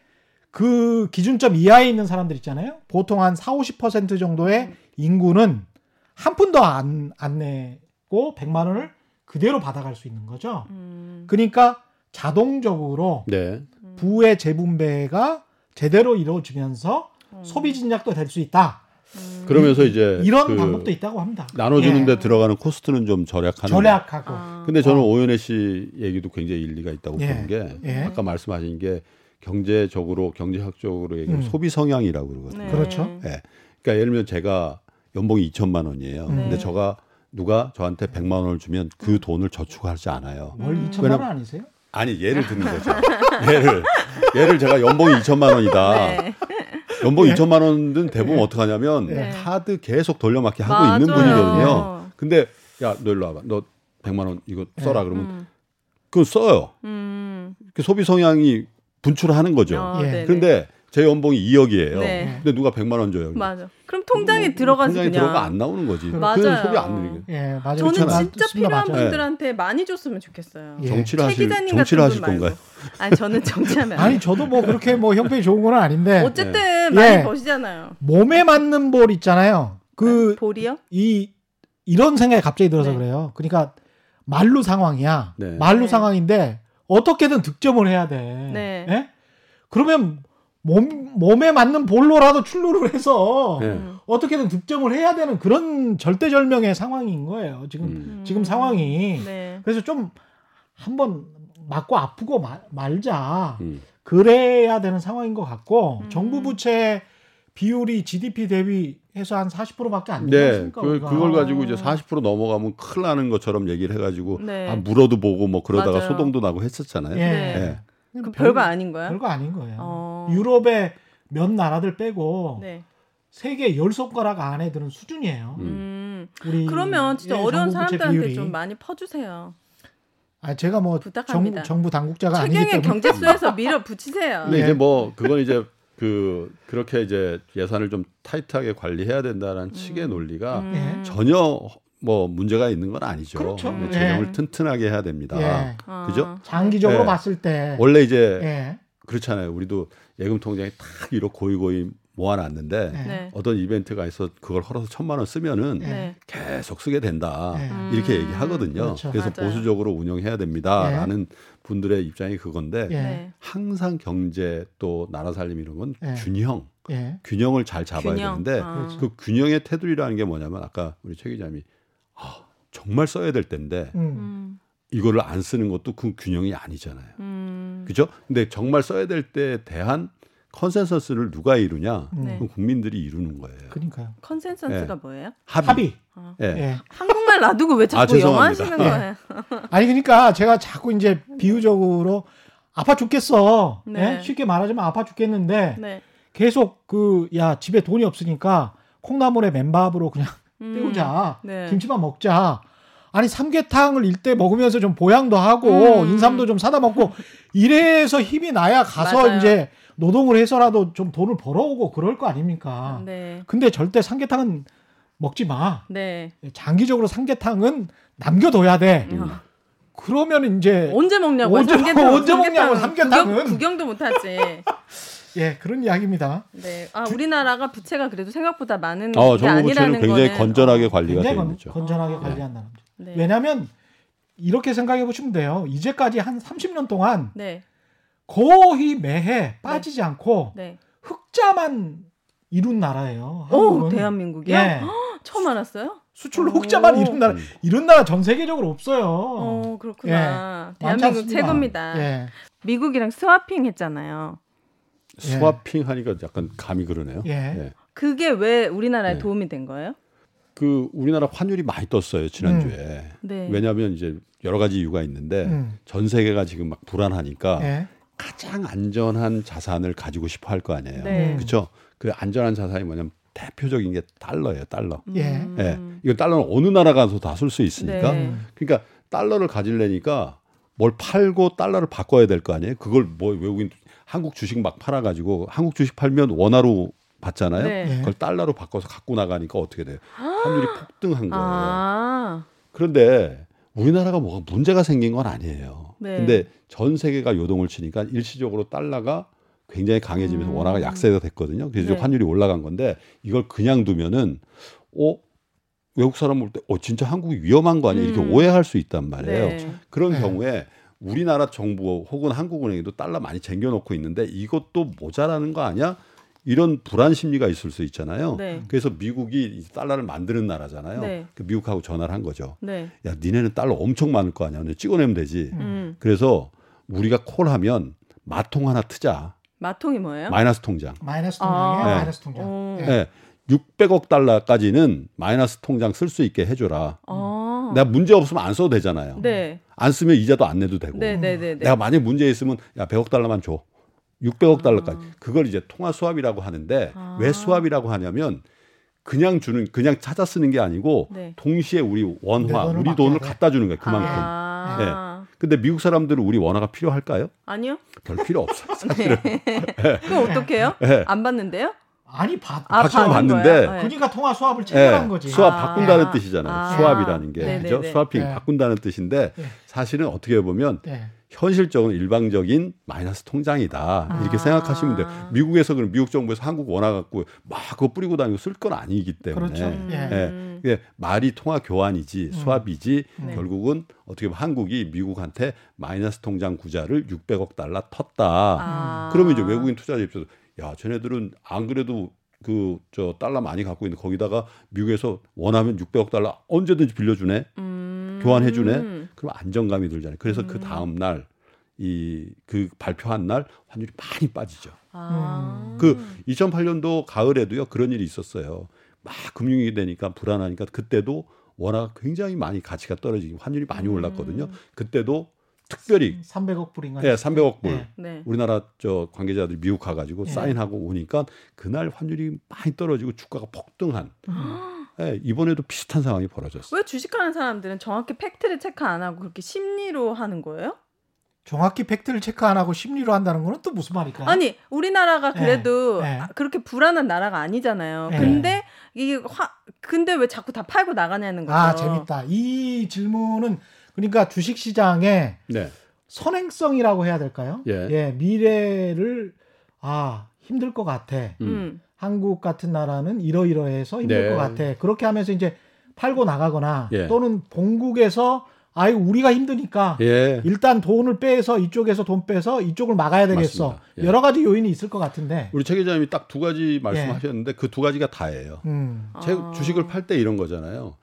그 기준점 이하에 있는 사람들 있잖아요. 보통 한 4, 50% 정도의 인구는 한 푼도 안, 안 내고 100만 원을 그대로 받아갈 수 있는 거죠. 음. 그러니까 자동적으로 네. 부의 재분배가 제대로 이루어지면서 음. 소비 진작도 될 수 있다. 음. 그러면서 이제 이런 그 방법도 있다고 합니다. 나눠주는데 예. 들어가는 코스트는 좀 절약하는. 절약하고. 아. 근데 저는 어. 오연혜 씨 얘기도 굉장히 일리가 있다고 예. 보는 게 예. 아까 말씀하신 게 경제적으로 경제학적으로 얘기하면 음. 소비 성향이라고 그러거든요. 네. 그렇죠. 예. 그러니까 예를 들면 제가 연봉이 2천만 원이에요. 네. 근데 저가 누가 저한테 100만 원을 주면 그 돈을 저축하지 않아요. 월 음. 2천만 원 아니세요? 아니 예를 드는 거죠. 예를 예를 제가 연봉이 2천만 원이다. 네. 연봉 2천만 원은 대부분 어떻게 하냐면 네. 카드 계속 돌려막기 하고 있는 맞아요. 분이거든요. 근데 야 너 일로 와봐. 너 100만 원 이거 써라 그러면 음. 그건 써요. 음. 그 소비 성향이 분출하는 거죠. 어, 예. 네네. 그런데 제 연봉이 2억이에요. 네. 근데 누가 100만 원 줘요. 맞아. 그럼 통장에 들어가지 통장에 그냥. 들어가 안 나오는 거지. 맞아요. 소비 안 늘리게. 예, 맞아요. 저는 그렇잖아요. 진짜. 필요한 맞아요. 분들한테 많이 줬으면 좋겠어요. 예. 정치를 최 하실 정치를 하실. 건가요? 아니 저는 정치하면 안 아니. 저도 뭐 그렇게 뭐 형편이 좋은 건 아닌데 어쨌든 예. 많이 버시잖아요. 몸에 맞는 볼 있잖아요. 그 볼이요? 이 이런 생각이 갑자기 들어서 네. 그래요. 그러니까 말루 상황이야. 네. 말루 네. 상황인데 어떻게든 득점을 해야 돼. 네. 예? 그러면 몸 몸에 맞는 볼로라도 출루를 해서 네. 음. 어떻게든 득점을 해야 되는 그런 절대절명의 상황인 거예요. 지금 음. 지금 상황이. 네. 그래서 좀 한번 맞고 아프고 마- 말자. 음. 그래야 되는 상황인 것 같고 음. 정부 부채 비율이 GDP 대비해서 한 40%밖에 안 되지 네, 않습니까? 그, 우리가? 그걸 가지고 이제 40% 넘어가면 큰일 나는 것처럼 얘기를 해가지고 네. 아 물어도 보고 뭐 그러다가 맞아요. 소동도 나고 했었잖아요. 예. 네. 그 별- 별거 아닌 거야? 별거 아닌 거예요. 어. 유럽의 몇 나라들 빼고 네. 세계 열 손가락 안에 드는 수준이에요. 음. 우리 그러면 진짜 예, 어려운 사람들한테 비율이. 좀 많이 퍼주세요. 아 제가 뭐 부탁합니다. 정, 부 당국자가 아니기 때문에 경제수에서 밀어 붙이세요. 근데 예. 이제 뭐 그건 이제 그 그렇게 이제 예산을 좀 타이트하게 관리해야 된다는 측의 논리가 음. 예. 전혀 뭐 문제가 있는 건 아니죠. 그렇죠. 네, 예. 재정을 튼튼하게 해야 됩니다. 예. 어. 그죠? 장기적으로 예. 봤을 때 원래 이제 예. 그렇잖아요. 우리도 예금 통장에 딱 이렇게 고이 고이 모아놨는데 네. 네. 어떤 이벤트가 있어 그걸 헐어서 천만 원 쓰면은 네. 계속 쓰게 된다 네. 음. 이렇게 얘기하거든요. 그렇죠. 그래서 맞아요. 보수적으로 운영해야 됩니다라는 분들의 입장이 그건데 예. 네. 항상 경제 또 나라 살림 이런 건 네. 균형 예. 균형을 잘 잡아야 균형. 되는데 아. 그 균형의 테두리라는 게 뭐냐면 아까 우리 최 기자님이 아, 정말 써야 될 텐데 음. 음. 이거를 안 쓰는 것도 그 균형이 아니잖아요. 음. 그죠? 근데 정말 써야 될 때에 대한 컨센서스를 누가 이루냐? 음. 네. 그건 국민들이 이루는 거예요. 그러니까요. 컨센서스가 네. 뭐예요? 합의. 합의. 어. 예. 예. 한국말 놔두고 왜 자꾸 아, 영어. 하시는 거예요? 아니 그러니까 제가 자꾸 이제 비유적으로 아파 죽겠어. 네. 예? 쉽게 말하자면 아파 죽겠는데 네. 계속 그 야 집에 돈이 없으니까 콩나물에 맨밥으로 그냥 음. 때우자. 네. 김치만 먹자. 아니 삼계탕을 일대 먹으면서 좀 보양도 하고 음. 인삼도 좀 사다 먹고 이래서 힘이 나야 가서 맞아요. 이제 노동을 해서라도 좀 돈을 벌어오고 그럴 거 아닙니까? 네. 근데 절대 삼계탕은 먹지 마. 네. 장기적으로 삼계탕은 남겨둬야 돼. 음. 그러면 이제 언제 먹냐고 언제- 언제 먹냐고, 삼계탕은. 구경, 구경도 못하지. 예 그런 이야기입니다. 네. 아 우리나라가 부채가 그래도 생각보다 많은 어, 게 아니라는 굉장히 거는 건전하게 어, 관리가 건, 있죠. 건전하게 아. 관리한 나라입니다. 네. 왜냐하면 이렇게 생각해 보시면 돼요. 이제까지 한 30년 동안 네. 거의 매해 빠지지 않고 네. 흑자만 이룬 나라예요. 오 한국은. 대한민국이요? 예. 처음 알았어요? 수출로 오. 흑자만 이룬 나라 음. 이런 나라 전 세계적으로 없어요. 어 그렇구나. 많지 대한민국. 최고입니다. 예. 미국이랑 스와핑 했잖아요. 스와핑 하니까 약간 감이 그러네요. 예. 그게 왜 우리나라에 네. 도움이 된 거예요? 그 우리나라 환율이 많이 떴어요 지난주에. 네. 왜냐하면 이제 여러 가지 이유가 있는데 음. 전 세계가 지금 막 불안하니까 예. 가장 안전한 자산을 가지고 싶어 할 거 아니에요. 네. 그렇죠? 그 안전한 자산이 뭐냐면 대표적인 게 달러예요, 달러. 예. 음. 예. 이거 달러는 어느 나라 가서 다 쓸 수 있으니까. 네. 그러니까 달러를 가지려니까 뭘 팔고 달러를 바꿔야 될 거 아니에요? 그걸 뭐 외국인 한국 주식 막 팔아 가지고 한국 주식 팔면 원화로 받잖아요. 네. 예. 그걸 달러로 바꿔서 갖고 나가니까 어떻게 돼요? 환율이 폭등한 거예요. 아. 그런데 우리나라가 뭐가 문제가 생긴 건 아니에요. 네. 근데 전 세계가 요동을 치니까 일시적으로 달러가 굉장히 강해지면서 음. 원화가 약세가 됐거든요. 그래서 네. 환율이 올라간 건데 이걸 그냥 두면은 어 외국 사람 볼 때 어 진짜 한국이 위험한 거 아니야 이렇게 음. 오해할 수 있단 말이에요. 네. 그런 네. 경우에 우리나라 정부 혹은 한국은행에도 달러 많이 쟁겨놓고 있는데 이것도 모자라는 거 아니야? 이런 불안 심리가 있을 수 있잖아요. 네. 그래서 미국이 이 달러를 만드는 나라잖아요. 네. 그 미국하고 전화를 한 거죠. 네. 야, 니네는 달러 엄청 많을 거 아니야. 찍어내면 되지. 음. 그래서 우리가 콜하면 마통 하나 트자. 마통이 뭐예요? 마이너스 통장. 마이너스 아. 통장에 네. 마이너스 통장. 예. 600억 달러까지는 마이너스 통장 쓸 수 있게 해줘라. 어. 내가 문제 없으면 안 써도 되잖아요. 네. 안 쓰면 이자도 안 내도 되고. 네, 네, 네, 네. 내가 만약 문제 있으면 야 100억 달러만 줘. 600억 달러까지. 그걸 이제 통화 수합이라고 하는데 아. 왜 수합이라고 하냐면 그냥 주는 그냥 찾아 쓰는 게 아니고 네. 동시에 우리 내 원화, 돈을 우리 돈을 돼. 갖다 주는 거예요. 그만큼. 아. 근데 미국 사람들은 우리 원화가 필요할까요? 아니요? 별 필요 없어요. 네. 그럼 어떡해요? 네. 안 받는데요? 아니 받. 아, 받는 받는데? 네. 그러니까 통화 수합을 예, 체결한 거지. 수합 아. 바꾼다는 뜻이잖아요. 아. 수합이라는 게 네네네. 그죠? 수합핑 네. 바꾼다는 뜻인데 네. 사실은 어떻게 보면 네. 현실적으로 일방적인 마이너스 통장이다 이렇게 아. 생각하시면 돼요. 미국에서 그럼 미국 정부에서 한국 원화 갖고 막 그거 뿌리고 다니고 쓸 건 아니기 때문에 그렇죠. 예. 음. 예, 말이 통화 교환이지 수합이지 네. 결국은 어떻게 보면 한국이 미국한테 마이너스 통장 구자를 600억 달러 텄다. 아. 그러면 이제 외국인 투자자 입장에서 야, 쟤네들은 안 그래도 그 저 달러 많이 갖고 있는데 거기다가 미국에서 원하면 600억 달러 언제든지 빌려주네. 음. 교환해 주네. 그럼 안정감이 들잖아요. 그래서 그 다음 날 이 그 발표한 날 환율이 많이 빠지죠. 아. 그 2008년도 가을에도요 그런 일이 있었어요. 막 금융위기 되니까 불안하니까 그때도 워낙 굉장히 많이 가치가 떨어지고 환율이 많이 음. 올랐거든요. 그때도 특별히 300억 불인가? 예, 300억 불 네. 네. 우리나라 저 관계자들이 미국 가가지고 예. 사인하고 오니까 그날 환율이 많이 떨어지고 주가가 폭등한. 예, 이번에도 비슷한 상황이 벌어졌어요. 왜 주식하는 사람들은 정확히 팩트를 체크 안 하고 그렇게 심리로 하는 거예요? 정확히 팩트를 체크 안 하고 심리로 한다는 거는 또 무슨 말일까요? 아니 우리나라가 그래도 네. 아, 그렇게 불안한 나라가 아니잖아요. 네. 근데 이게 화 근데 왜 자꾸 다 팔고 나가냐는 거죠. 아 재밌다. 이 질문은 그러니까 주식 시장의 네. 선행성이라고 해야 될까요? 예. 미래를 아 힘들 것 같아. 음. 음. 한국 같은 나라는 이러이러해서 힘들 네. 것 같아. 그렇게 하면서 이제 팔고 나가거나 예. 또는 본국에서 아이 우리가 힘드니까 예. 일단 돈을 빼서 이쪽에서 돈 빼서 이쪽을 막아야 되겠어. 예. 여러 가지 요인이 있을 것 같은데. 우리 최 기자님이 딱 두 가지 말씀하셨는데 그 두 가지가 다예요. 음. 제 아. 주식을 팔 때 이런 거잖아요.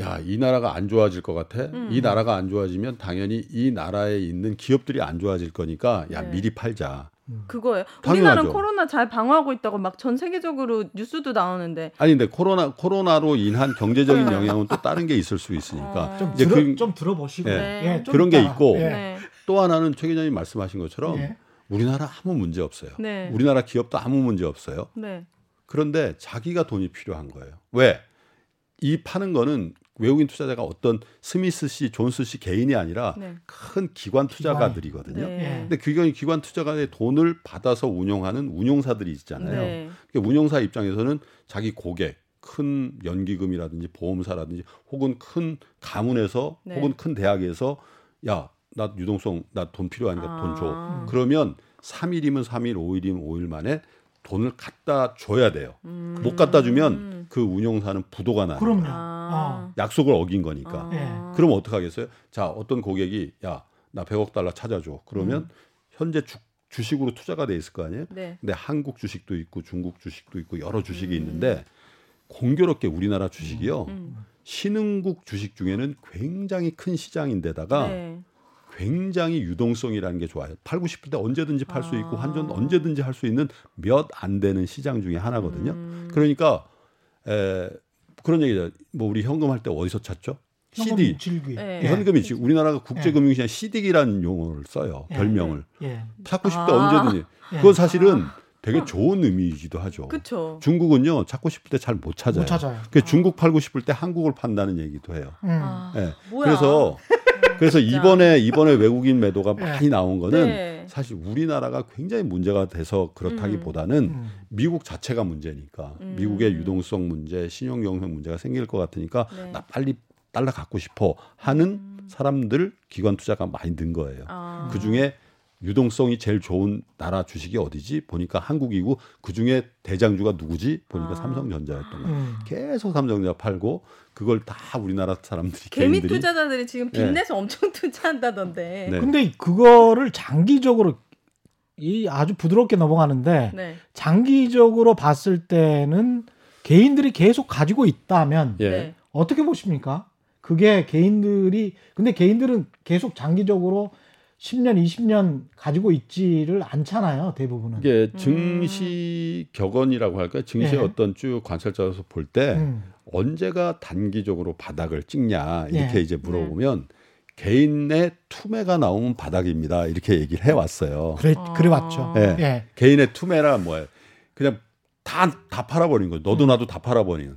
야, 이 나라가 안 좋아질 것 같아. 음. 이 나라가 안 좋아지면 당연히 이 나라에 있는 기업들이 안 좋아질 거니까 야, 네. 미리 팔자. 그거예요. 당연하죠. 우리나라는 코로나 잘 방어하고 있다고 막 전 세계적으로 뉴스도 나오는데 아니 근데 코로나 코로나로 인한 경제적인 영향은 또 다른 게 있을 수 있으니까 어. 좀, 들어, 그- 좀 들어보시고 예. 네. 좀 그런 게. 있고 예. 네. 또 하나는 최 기자님 말씀하신 것처럼 예. 우리나라 아무 문제 없어요. 네. 우리나라 기업도 아무 문제 없어요. 네. 그런데 자기가 돈이 필요한 거예요. 왜? 이 파는 거는 외국인 투자자가 어떤 스미스 씨, 존스 씨 개인이 아니라 네. 큰 기관 투자가들이거든요. 네. 근데 기관 기관 투자가의 돈을 받아서 운용하는 운용사들이 있잖아요. 네. 그러니까 운용사 입장에서는 자기 고객, 큰 연기금이라든지 보험사라든지 혹은 큰 가문에서 네. 혹은 큰 대학에서 야, 나 유동성 나 돈 필요하니까 돈 줘. 아. 그러면 3일이면 3일, 5일이면 5일 만에 돈을 갖다 줘야 돼요. 음. 못 갖다 주면 그 운용사는 부도가 나요. 그럼요. 아. 약속을 어긴 거니까. 아. 예. 그럼 어떡 하겠어요? 자, 어떤 고객이 야, 나 100억 달러 찾아줘. 그러면 현재 주, 주식으로 투자가 돼 있을 거 아니에요? 네. 근데 한국 주식도 있고 중국 주식도 있고 여러 주식이 음. 있는데 공교롭게 우리나라 주식이요. 음. 신흥국 주식 중에는 굉장히 큰 시장인데다가 네. 굉장히 유동성이라는 게 좋아요. 팔고 싶을 때 언제든지 팔 수 있고 아. 환전 언제든지 할 수 있는 몇 안 되는 시장 중에 하나거든요. 음. 그러니까 에, 그런 얘기죠. 뭐 우리 현금 할 때 어디서 찾죠? 현금 CD. 네. 예. 현금이 지 우리나라가 국제금융시장 CD기라는 용어를 써요. 예. 별명을. 예. 찾고 싶을 때 아. 언제든지. 예. 그건 사실은 되게 좋은 의미이기도 하죠. 그쵸. 중국은요 찾고 싶을 때 잘 못 찾아요. 못 찾아요. 그 중국 팔고 싶을 때 한국을 판다는 얘기도 해요. 음. 아, 예. 뭐야. 그래서 그래서 진짜. 이번에 이번에 외국인 매도가 예. 많이 나온 거는 네. 사실 우리나라가 굉장히 문제가 돼서 그렇다기보다는 음. 미국 자체가 문제니까 음. 미국의 유동성 문제, 신용 경색 문제가 생길 것 같으니까 네. 나 빨리 달러 갖고 싶어 하는 음. 사람들 기관 투자가 많이 는 거예요. 아. 그 중에 유동성이 제일 좋은 나라 주식이 어디지? 보니까 한국이고 그 중에 대장주가 누구지? 보니까 아. 삼성전자였던 거예요. 음. 계속 삼성전자 팔고 그걸 다 우리나라 사람들이 개미 개인들이 투자자들이 지금 네. 빚내서 엄청 투자한다던데. 네. 근데 그거를 장기적으로 이 아주 부드럽게 넘어가는데 네. 장기적으로 봤을 때는 개인들이 계속 가지고 있다면 예. 네. 어떻게 보십니까? 그게 개인들이 근데 개인들은 계속 장기적으로 10년, 20년 가지고 있지를 않잖아요, 대부분은. 이게 음. 증시 격언이라고 할까요? 증시의 예. 어떤 쭉 관찰자로서 볼때 음. 언제가 단기적으로 바닥을 찍냐 이렇게 예. 이제 물어보면 개인의 투매가 나오면 바닥입니다. 이렇게 얘기를 해왔어요. 그래 아. 그래 왔죠. 예. 예. 개인의 투매라 뭐예요? 그냥 다 다 팔아버린 거예요. 너도 나도 다 팔아버리는.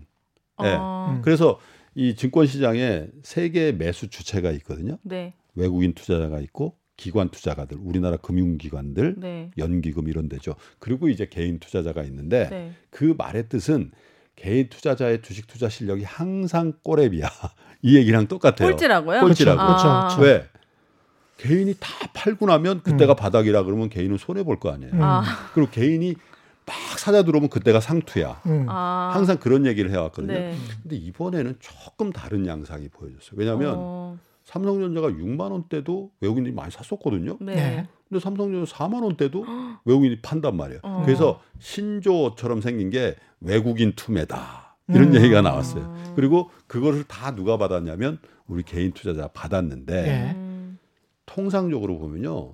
예. 어, 음. 그래서 이 증권 시장에 세 개의 매수 주체가 있거든요. 네. 외국인 투자자가 있고 기관 투자가들, 우리나라 금융기관들, 네. 연기금 이런 데죠. 그리고 이제 개인 투자자가 있는데 네. 그 말의 뜻은 개인 투자자의 주식 투자 실력이 항상 꼬랩이야. 이 얘기랑 똑같아요. 꼴찌라고요? 꼴찌라고. 그렇죠, 아. 그렇죠. 왜? 개인이 다 팔고 나면 그때가 바닥이라 그러면 개인은 손해 볼 거 아니에요. 음. 아. 그리고 개인이 막 사자 들어오면 그때가 상투야. 음. 아. 항상 그런 얘기를 해왔거든요. 네. 근데 이번에는 조금 다른 양상이 보여졌어요. 왜냐하면 어, 삼성전자가 6만 원대도 외국인들이 많이 샀었거든요. 네. 네. 근데 삼성전자 4만 원대도 외국인이 판단 말이에요. 어. 그래서 신조어처럼 생긴 게 외국인 투매다 이런 음. 얘기가 나왔어요. 그리고 그것을 다 누가 받았냐면 우리 개인 투자자 받았는데 예. 음. 통상적으로 보면요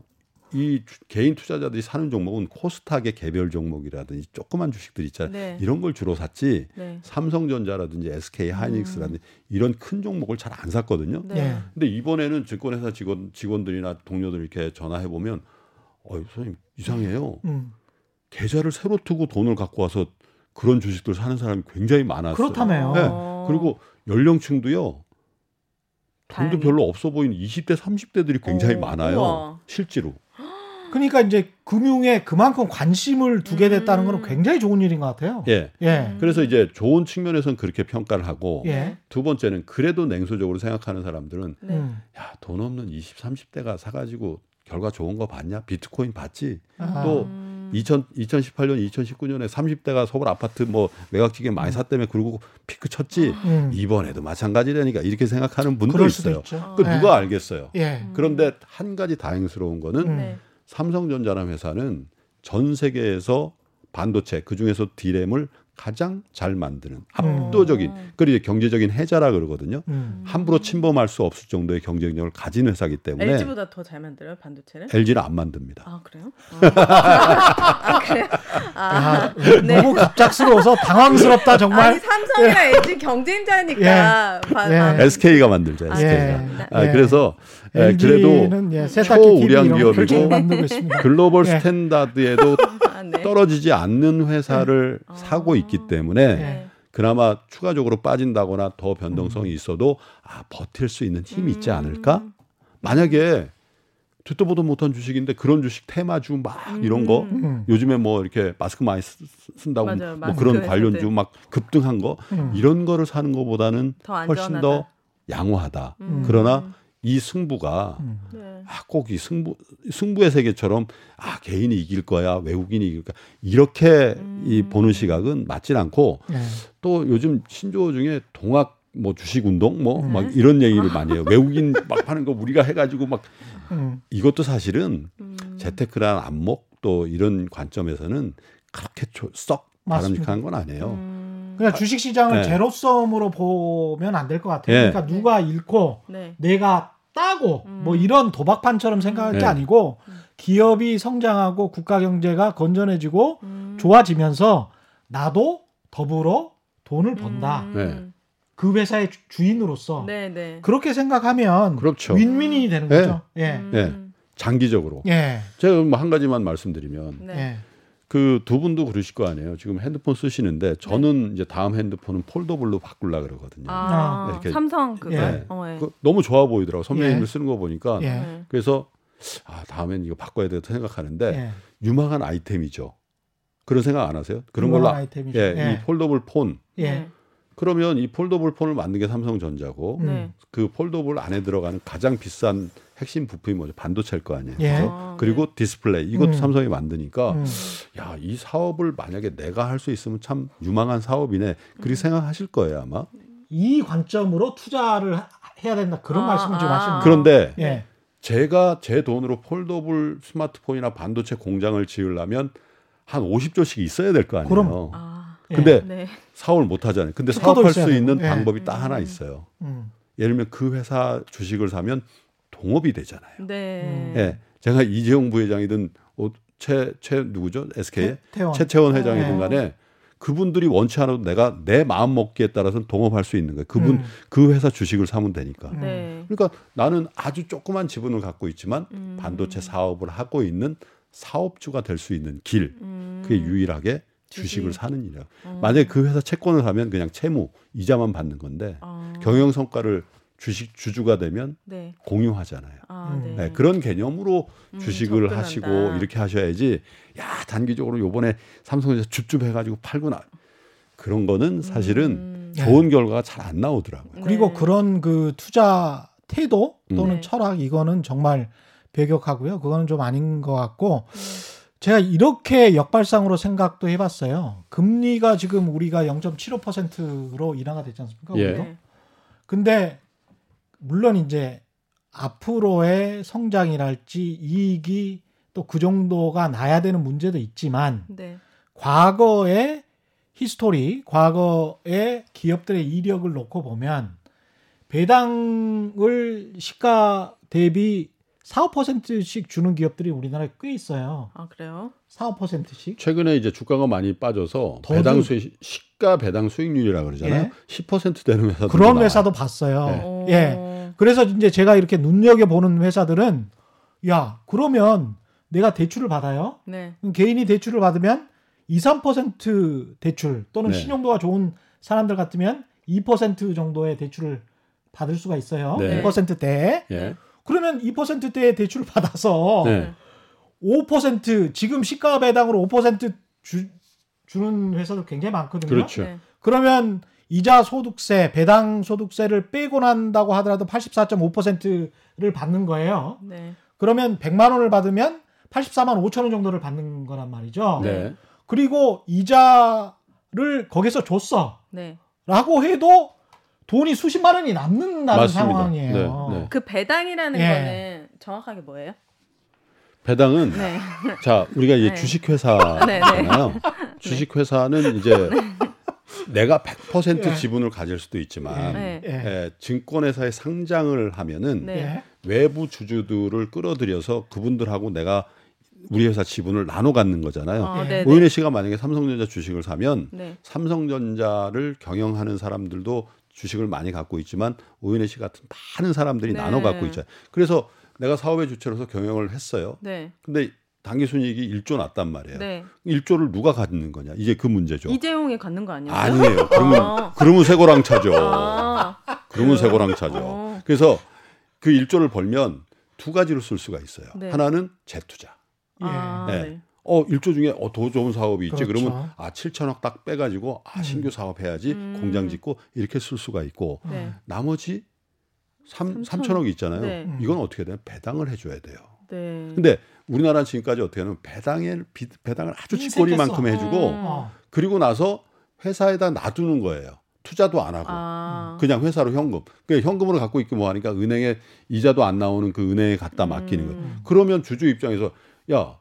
이 주- 개인 투자자들이 사는 종목은 코스닥의 개별 종목이라든지 조그만 주식들 있잖아요. 네. 이런 걸 주로 샀지. 네. 삼성전자라든지 SK 하이닉스라든지 이런 큰 종목을 잘 안 샀거든요. 네. 예. 근데 이번에는 증권회사 직원 직원들이나 동료들 이렇게 전화해 보면 어, 선생님 이상해요. 음. 계좌를 새로 트고 돈을 갖고 와서 그런 주식들 사는 사람이 굉장히 많았어요. 그렇다며요. 네. 어. 그리고 연령층도요. 돈도. 별로 없어 보이는 20대, 30대들이 굉장히 어, 많아요. 우와. 실제로. 그러니까 이제 금융에 그만큼 관심을 두게 됐다는 음. 건 굉장히 좋은 일인 것 같아요. 예. 예. 그래서 이제 좋은 측면에서는 그렇게 평가를 하고 예. 두 번째는 그래도 냉소적으로 생각하는 사람들은 네. 음. 야, 돈 없는 20, 30대가 사 가지고 결과 좋은 거 봤냐? 비트코인 봤지? 아. 또 음. 2000, 2018년, 2019년에 30대가 서울 아파트 뭐 매각지게 많이 샀다며 그러고 피크 쳤지. 음. 이번에도 마찬가지라니까 이렇게 생각하는 분도 그럴 수도 있어요. 그 예. 누가 알겠어요. 예. 그런데 한 가지 다행스러운 거는 음. 네. 삼성전자라는 회사는 전 세계에서 반도체 그 중에서 디램을 가장 잘 만드는 압도적인 음. 그리고 이제 경제적인 해자라 그러거든요. 음. 함부로 침범할 수 없을 정도의 경쟁력을 가진 회사기 때문에 LG보다 더 잘 만들어요 반도체를? LG는 안 만듭니다. 아 그래요? 아, 그래요? 아, 야, 너무 갑작스러워서 당황스럽다 정말. 아니 삼성이랑 LG 경쟁자니까. 바- 예. 아, SK가 만들죠. 아, SK가. 예. 아, 예. 그래서 예, 그래도 예, 초우량 기업이고. 글로벌 예. 스탠다드에도 아, 네. 떨어지지 않는 회사를 네. 사고 아. 있기 때문에 네. 그나마 추가적으로 빠진다거나 더 변동성이 있어도 아 버틸 수 있는 힘이 있지 않을까? 음. 만약에 듣도 보도 못한 주식인데 그런 주식 테마주 막 이런 거 음. 요즘에 뭐 이렇게 마스크 많이 쓰- 쓴다고 맞아요. 뭐 그런. 관련주 막 급등한 거 음. 이런 거를 사는 것보다는 더 훨씬. 더 양호하다. 음. 그러나 이 승부가 음. 네. 아, 꼭 이 승부 승부의 세계처럼 아 개인이 이길 거야 외국인이 이길 거야 이렇게 이 음. 보는 시각은 맞질 않고 예. 또 요즘 신조어 중에 동학 뭐 주식 운동 뭐 음. 막 이런 얘기를 많이 해요 외국인 막 하는 거 우리가 해가지고 막 음. 이것도 사실은 음. 재테크란 안목 또 이런 관점에서는 그렇게 조- 썩. 바람직한 건 아니에요. 음. 그냥 주식 시장을 네. 제로섬으로 보면 안 될 것 같아요. 예. 그러니까 누가 잃고 네. 내가 따고 음. 뭐 이런 도박판처럼 생각할 게 네. 아니고 음. 기업이 성장하고 국가 경제가 건전해지고 음. 좋아지면서 나도 더불어 돈을 번다. 음. 네. 그 회사의 주- 주인으로서 네, 네. 그렇게 생각하면 그렇죠. win-win이 되는 네. 거죠. 예. 음. 예. 장기적으로 예. 제가 뭐 한 가지만 말씀드리면 네. 예. 그두 분도 그러실 거 아니에요. 지금 핸드폰 쓰시는데 저는 이제 다음 핸드폰은 foldable로 바꾸려 그러거든요. 아, 이렇게. 삼성 그거. 예. 어, 예. 그 너무 좋아 보이더라고 선배님들 예. 쓰는 거 보니까 예. 네. 그래서 아 다음엔 이거 바꿔야 되겠다 생각하는데 예. 유망한 아이템이죠. 그런 생각 안 하세요? 그런 걸로 유망한 아- 아이템이죠. 예, 예. 이 폴더블 폰 예. 그러면 이 foldable 폰을 만든 게 삼성전자고 음. 네. 그 foldable 안에 들어가는 가장 비싼 핵심 부품이 뭐죠? 반도체일 거 아니에요. 예. 그죠? 아, 그리고 디스플레이 이것도 음. 삼성이 만드니까 음. 야, 이 사업을 만약에 내가 할 수 있으면 참 유망한 사업이네. 그렇게 생각하실 거예요, 아마. 이 관점으로 투자를 하- 해야 된다 그런 아, 말씀을 아. 하시는 거예요. 그런데 예. 제가 제 돈으로 foldable 스마트폰이나 반도체 공장을 지으려면 한 50조씩 있어야 될 거 아니에요. 그럼. 아. 예. 근데 네. 사업을 못 하잖아요. 근데 사업할 수 있는. 예. 방법이 딱 음. 하나 있어요. 음. 예를 들면 그 회사 주식을 사면 동업이 되잖아요. 네. 음. 예. 제가 이재용 부회장이든 어, 최, 최 누구죠? SK의 태원. 최채원 회장이든 네. 간에 그분들이 원치 않아도 내가 내 마음 먹기에 따라서는 동업할 수 있는 거예요. 그분 음. 그 회사 주식을 사면 되니까. 네. 그러니까 나는 아주 조그만 지분을 갖고 있지만 음. 반도체 사업을 하고 있는 사업주가 될 수 있는 길. 음. 그게 유일하게 주식을 주식. 사는 일이야. 음. 만약에 그 회사 채권을 사면 그냥 채무, 이자만 받는 건데 아. 경영 성과를 주식 주주가 되면 네. 음. 공유하잖아요. 아, 네. 네, 그런 개념으로 음, 주식을 접근한다. 하시고 이렇게 하셔야지 야 단기적으로 요번에 삼성에서 줍줍 해가지고 팔구나 그런 거는 사실은 음. 좋은 결과가 잘 안 나오더라고요. 그리고 네. 그런 그 투자 태도 또는 네. 철학 이거는 정말 배격하고요. 그거는 좀 아닌 것 같고 네. 제가 이렇게 역발상으로 생각도 해봤어요. 금리가 지금 우리가 0.75%로 인하가 됐지 않습니까? 예. 네. 근데 물론 이제 앞으로의 성장이랄지 이익이 또 그 정도가 나야 되는 문제도 있지만 네. 과거의 히스토리, 과거의 기업들의 이력을 놓고 보면 배당을 시가 대비 4, 5%씩 주는 기업들이 우리나라에 꽤 있어요. 아 그래요? 4, 5%씩. 최근에 이제 주가가 많이 빠져서 더 배당 좀- 수익 시가 배당 수익률이라 그러잖아요. 예. 10% 되는 회사도 그런 회사도 봤어요. 네. 어. 예. 그래서 이제 제가 이렇게 눈여겨 보는 회사들은 야, 그러면 내가 대출을 받아요. 네. 그럼 개인이 대출을 받으면 2, 3% 대출 또는 네. 신용도가 좋은 사람들 같으면 2% 정도의 대출을 받을 수가 있어요. 네. 2%대. 예. 그러면 2%대의 대출을 받아서 네. 5% 지금 시가 배당으로 5% 주, 주는 회사도 굉장히 많거든요. 그렇죠. 네. 그러면 이자 소득세, 배당 소득세를 빼고 난다고 하더라도 84.5%를 받는 거예요. 네. 그러면 100만 원을 받으면 84만 5천 원 정도를 받는 거란 말이죠. 네. 그리고 이자를 거기서 줬어. 네. 라고 해도 돈이 수십만 원이 남는다는 맞습니다. 상황이에요. 네, 네. 그 배당이라는 예. 거는 정확하게 뭐예요? 배당은 네. 자 우리가 이제 네. 주식 회사잖아요. 주식 회사는 이제 내가 100% 예. 지분을 가질 수도 있지만 네. 예. 예, 증권회사에 상장을 하면은 네. 예. 외부 주주들을 끌어들여서 그분들하고 내가 우리 회사 지분을 나눠 갖는 거잖아요. 아, 예. 네. 오윤혜 씨가 만약에 삼성전자 주식을 사면 네. 삼성전자를 경영하는 사람들도 주식을 많이 갖고 있지만 오윤혜 씨 같은 많은 사람들이 네. 나눠 갖고 있잖아요. 그래서 내가 사업의 주체로서 경영을 했어요. 네. 근데 당기 순이익이 1조 났단 말이에요. 네. 1조를 누가 갖는 거냐? 이제 그 문제죠. 이재용이 갖는 거 아니에요? 아니에요. 그러면 아. 그러면 쇠고랑 차죠. 아. 그러면 쇠고랑 차죠. 어. 그래서 그 1조를 벌면 두 가지로 쓸 수가 있어요. 네. 하나는 재투자. 예. 아, 네. 네. 어, 1조 중에 어, 더 좋은 사업이 있지. 그렇죠. 그러면 아, 7천억 딱 빼가지고 아, 신규 사업 해야지. 음. 공장 짓고 이렇게 쓸 수가 있고 네. 나머지 3, 삼천. 3천 억 있잖아요. 네. 음. 이건 어떻게 되면 배당을 해줘야 돼요. 네. 근데 우리나라는 지금까지 어떻게 하냐면 배당을 비- 배당을 아주. 찌꼬리만큼 해주고 음. 어. 그리고 나서 회사에다 놔두는 거예요. 투자도 안 하고 아. 그냥 회사로 현금. 그 현금으로 갖고 있기 뭐하니까 은행에 이자도 안 나오는 그 은행에 갖다 맡기는 거예요. 음. 그러면 주주 입장에서 야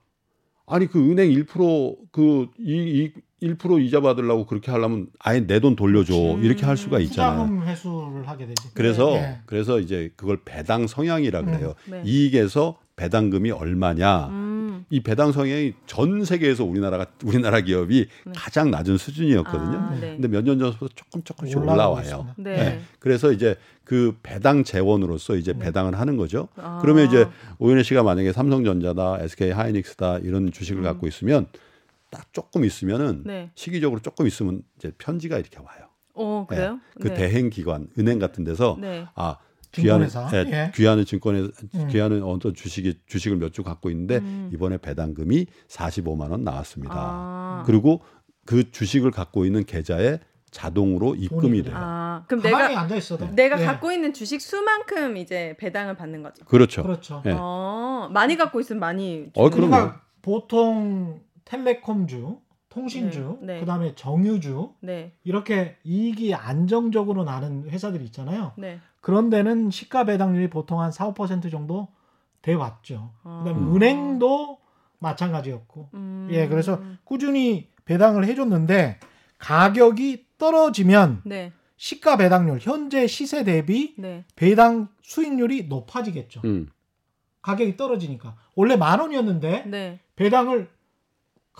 아니 그 은행 1%그 이 1% 이자 받으려고 그렇게 하려면 아예 내 돈 돌려줘 음. 이렇게 할 수가 있잖아요. 투자금 회수를 하게 되지. 그래서 네. 그래서 이제 그걸 배당 성향이라 그래요. 네. 이익에서 배당금이 얼마냐. 음. 이 배당 성향이 전 세계에서 우리나라가 우리나라 기업이 네. 가장 낮은 수준이었거든요. 아, 네. 근데 몇 년 전부터 조금 조금씩 올라와요. 네. 네. 그래서 이제 그 배당 재원으로서 이제 네. 배당을 하는 거죠. 아. 그러면 이제 오윤혜 씨가 만약에 삼성전자다, SK 하이닉스다 이런 주식을 음. 갖고 있으면 딱 조금 있으면은 네. 시기적으로 조금 있으면 이제 편지가 이렇게 와요. 어, 그래요? 그 네. 대행 기관, 은행 같은 데서 네. 아 귀하는. 예, 예. 귀하는 증권에 음. 귀하는 어떤 주식이 주식을 몇 주 갖고 있는데 음. 이번에 배당금이 45만 원 나왔습니다. 아. 그리고 그 주식을 갖고 있는 계좌에 자동으로 입금이 돈이 돼요. 아, 그럼 내가 앉아 있어도 내가 예. 갖고 있는 주식 수만큼 이제 배당을 받는 거죠. 그렇죠. 그렇죠. 예. 어, 많이 갖고 있으면 많이. 어, 그럼요. 그러니까 보통 텔레콤주, 통신주, 네, 네. 그다음에 정유주 네, 이렇게 이익이 안정적으로 나는 회사들이 있잖아요. 네. 그런 데는 시가 배당률이 보통 한 4, 5% 정도 돼 왔죠. 그다음에 아. 은행도 마찬가지였고. 음. 예, 그래서 꾸준히 배당을 해 줬는데 가격이 떨어지면 네, 시가 배당률 현재 시세 대비 네, 배당 수익률이 높아지겠죠. 음. 가격이 떨어지니까 원래 만 원이었는데 네, 배당을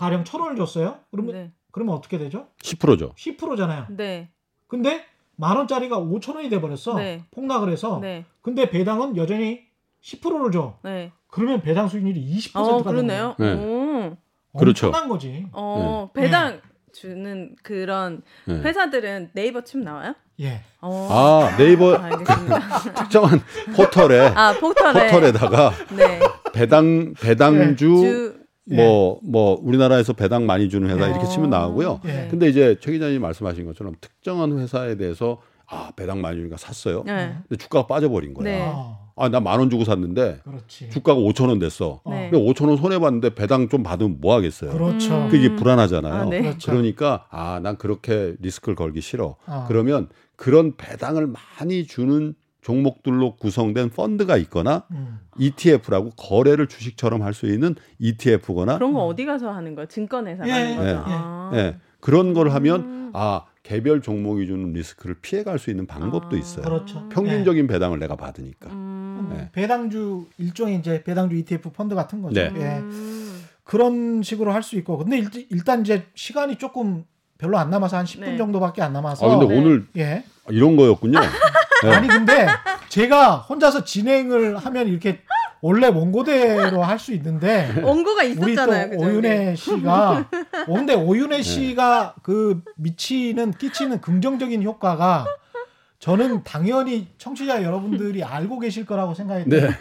가령 천 원을 줬어요. 그러면 네, 그러면 어떻게 되죠? 10%죠. 10%잖아요. 네, 근데 만 원짜리가 5천 원이 돼 버렸어. 네. 폭락을 해서. 네, 근데 배당은 여전히 10%를 줘. 네. 그러면 배당 수익률이 20%가 어, 되는 그러네요. 네. 오. 그렇죠. 엄청난 거지. 어, 네. 배당 주는 그런 네. 회사들은 네이버 치면 나와요? 예. 어. 아 네이버 알겠습니다. 특정한 포털에 아, 포털에. 포털에다가 네. 배당 배당주 주. 뭐뭐 우리나라에서 배당 많이 주는 회사 이렇게 어. 치면 나오고요. 예. 근데 이제 최 기자님 말씀하신 것처럼 특정한 회사에 대해서 아 배당 많이 주니까 샀어요. 네. 근데 주가가 빠져버린 거야. 네. 아, 아나만 원 주고 샀는데 그렇지. 주가가 5천 원 됐어. 네. 근데 5천 원 손해 봤는데 배당 좀 받으면 뭐 하겠어요. 그렇죠. 음. 그게 불안하잖아요. 아, 네. 그렇죠. 그러니까 아 난 그렇게 리스크를 걸기 싫어. 아. 그러면 그런 배당을 많이 주는 종목들로 구성된 펀드가 있거나 음. ETF라고 거래를 주식처럼 할 수 있는 ETF거나 그런 거 어디 가서 하는 거야? 증권회사 예, 가는 거죠. 예, 아. 예, 그런 걸 하면 음. 아 개별 종목이 주는 리스크를 피해갈 수 있는 방법도 아. 있어요. 그렇죠. 평균적인 배당을 내가 받으니까. 음. 네. 배당주 일종의 이제 배당주 ETF 펀드 같은 거죠. 네. 예. 음. 그런 식으로 할 수 있고. 근데 일, 일단 이제 시간이 조금 별로 안 남아서 한 10분 네. 정도밖에 안 남아서 아 근데 네. 오늘 예. 이런 거였군요. 네. 아니 근데 제가 혼자서 진행을 하면 이렇게 원래 원고대로 할 수 있는데 원고가 우리 또 있었잖아요. 오윤혜 씨가 어, 근데 오윤혜 씨가 그 미치는 끼치는 긍정적인 효과가 저는 당연히 청취자 여러분들이 알고 계실 거라고 생각했는데 네.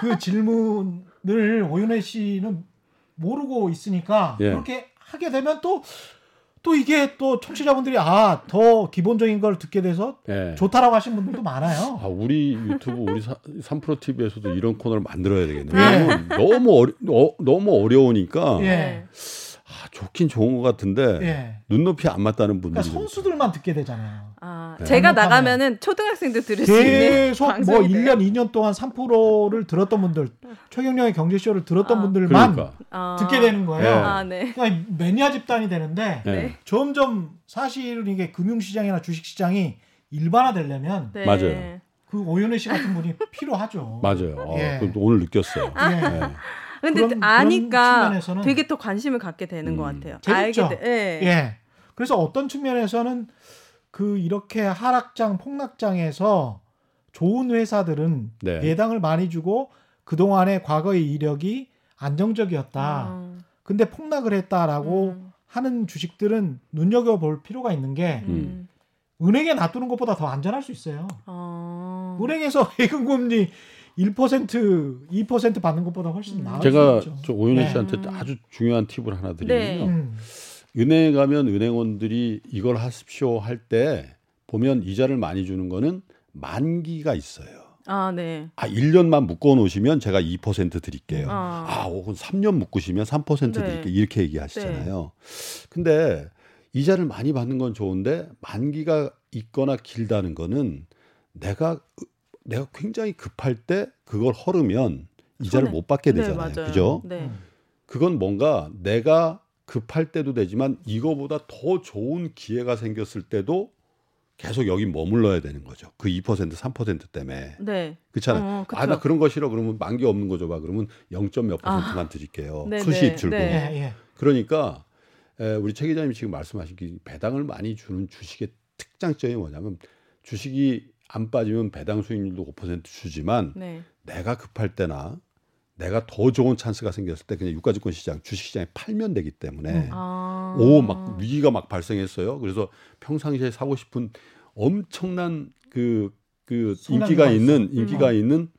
그 질문을 오윤혜 씨는 모르고 있으니까 예. 그렇게 하게 되면 또 또 이게 또 청취자분들이 아 더 기본적인 걸 듣게 돼서 예. 좋다라고 하신 분들도 많아요. 아, 우리 유튜브 우리 사, 3프로 TV에서도 이런 코너를 만들어야 되겠네요. 예. 왜냐면 너무 어려, 어, 너무 어려우니까 예. 네. 아, 좋긴 좋은 것 같은데 예. 눈높이 안 맞다는 분들이 그러니까 선수들만 듣게 되잖아요. 아, 네. 제가. 나가면은 초등학생도 들을 수 있는 계속 뭐 방송이 돼요. 1년, 2년 동안 3%를 들었던 분들, 최경영의 경제쇼를 들었던 아. 분들만 그러니까 아. 듣게 되는 거예요. 예. 아, 네. 그러니까 매니아 집단이 되는데 예. 네. 점점 사실은 이게 금융시장이나 주식시장이 일반화되려면 네. 맞아요. 그 오윤혜 씨 같은 분이 필요하죠. 맞아요. 어, 예. 오늘 느꼈어요. 예. 예. 근데 그런- 그런 아니까 측면에서는- 되게 더 관심을 갖게 되는 것 음. 같아요. 재밌죠? 알게 돼. 예. 예. 그래서 어떤 측면에서는 그 이렇게 하락장, 폭락장에서 좋은 회사들은 네. 배당을 많이 주고 그동안의 과거의 이력이 안정적이었다. 음. 근데 폭락을 했다라고 음. 하는 주식들은 눈여겨 볼 필요가 있는 게 음. 은행에 놔두는 것보다 더 안전할 수 있어요. 어. 은행에서 예금 금리 1% 2% 받는 것보다 훨씬 음. 나을 제가. 저 오윤혜 네. 씨한테 음. 아주 중요한 팁을 하나 드리면요. 네. 음. 은행에 가면 은행원들이 이걸 하십시오 할 때 보면 이자를 많이 주는 거는 만기가 있어요. 아, 네. 아, 1년만 묶어 놓으시면 제가 2% 드릴게요. 아. 아, 혹은 3년 묶으시면 3% 네. 드릴게요. 이렇게 얘기하시잖아요. 근데 이자를 많이 받는 건 좋은데 만기가 있거나 길다는 거는 내가 내가 굉장히 급할 때 그걸 헐으면 이자를 손해. 못 받게 네, 되잖아요. 맞아요. 그죠? 네. 그건 뭔가 내가 급할 때도 되지만 이거보다 더 좋은 기회가 생겼을 때도 계속 여기 머물러야 되는 거죠. 그 2% 3% 때문에. 네. 그렇잖아요. 어, 그쵸. 아, 나 그런 거 싫어. 그러면 만기 없는 거 줘봐. 그러면 0. 몇 아. 퍼센트만 드릴게요. 네, 수십 네, 줄고. 네. 예, 예. 그러니까 에, 우리 최 기자님 지금 말씀하신 게 배당을 많이 주는 주식의 특장점이 뭐냐면 주식이 안 빠지면 배당 수익률도 5% 주지만 네. 내가 급할 때나 내가 더 좋은 찬스가 생겼을 때 그냥 유가증권 시장, 주식 시장에 팔면 되기 때문에 음. 아. 오막 위기가 막 발생했어요. 그래서 평상시에 사고 싶은 엄청난 그그 성장이 인기가 있는. 인기가 음. 있는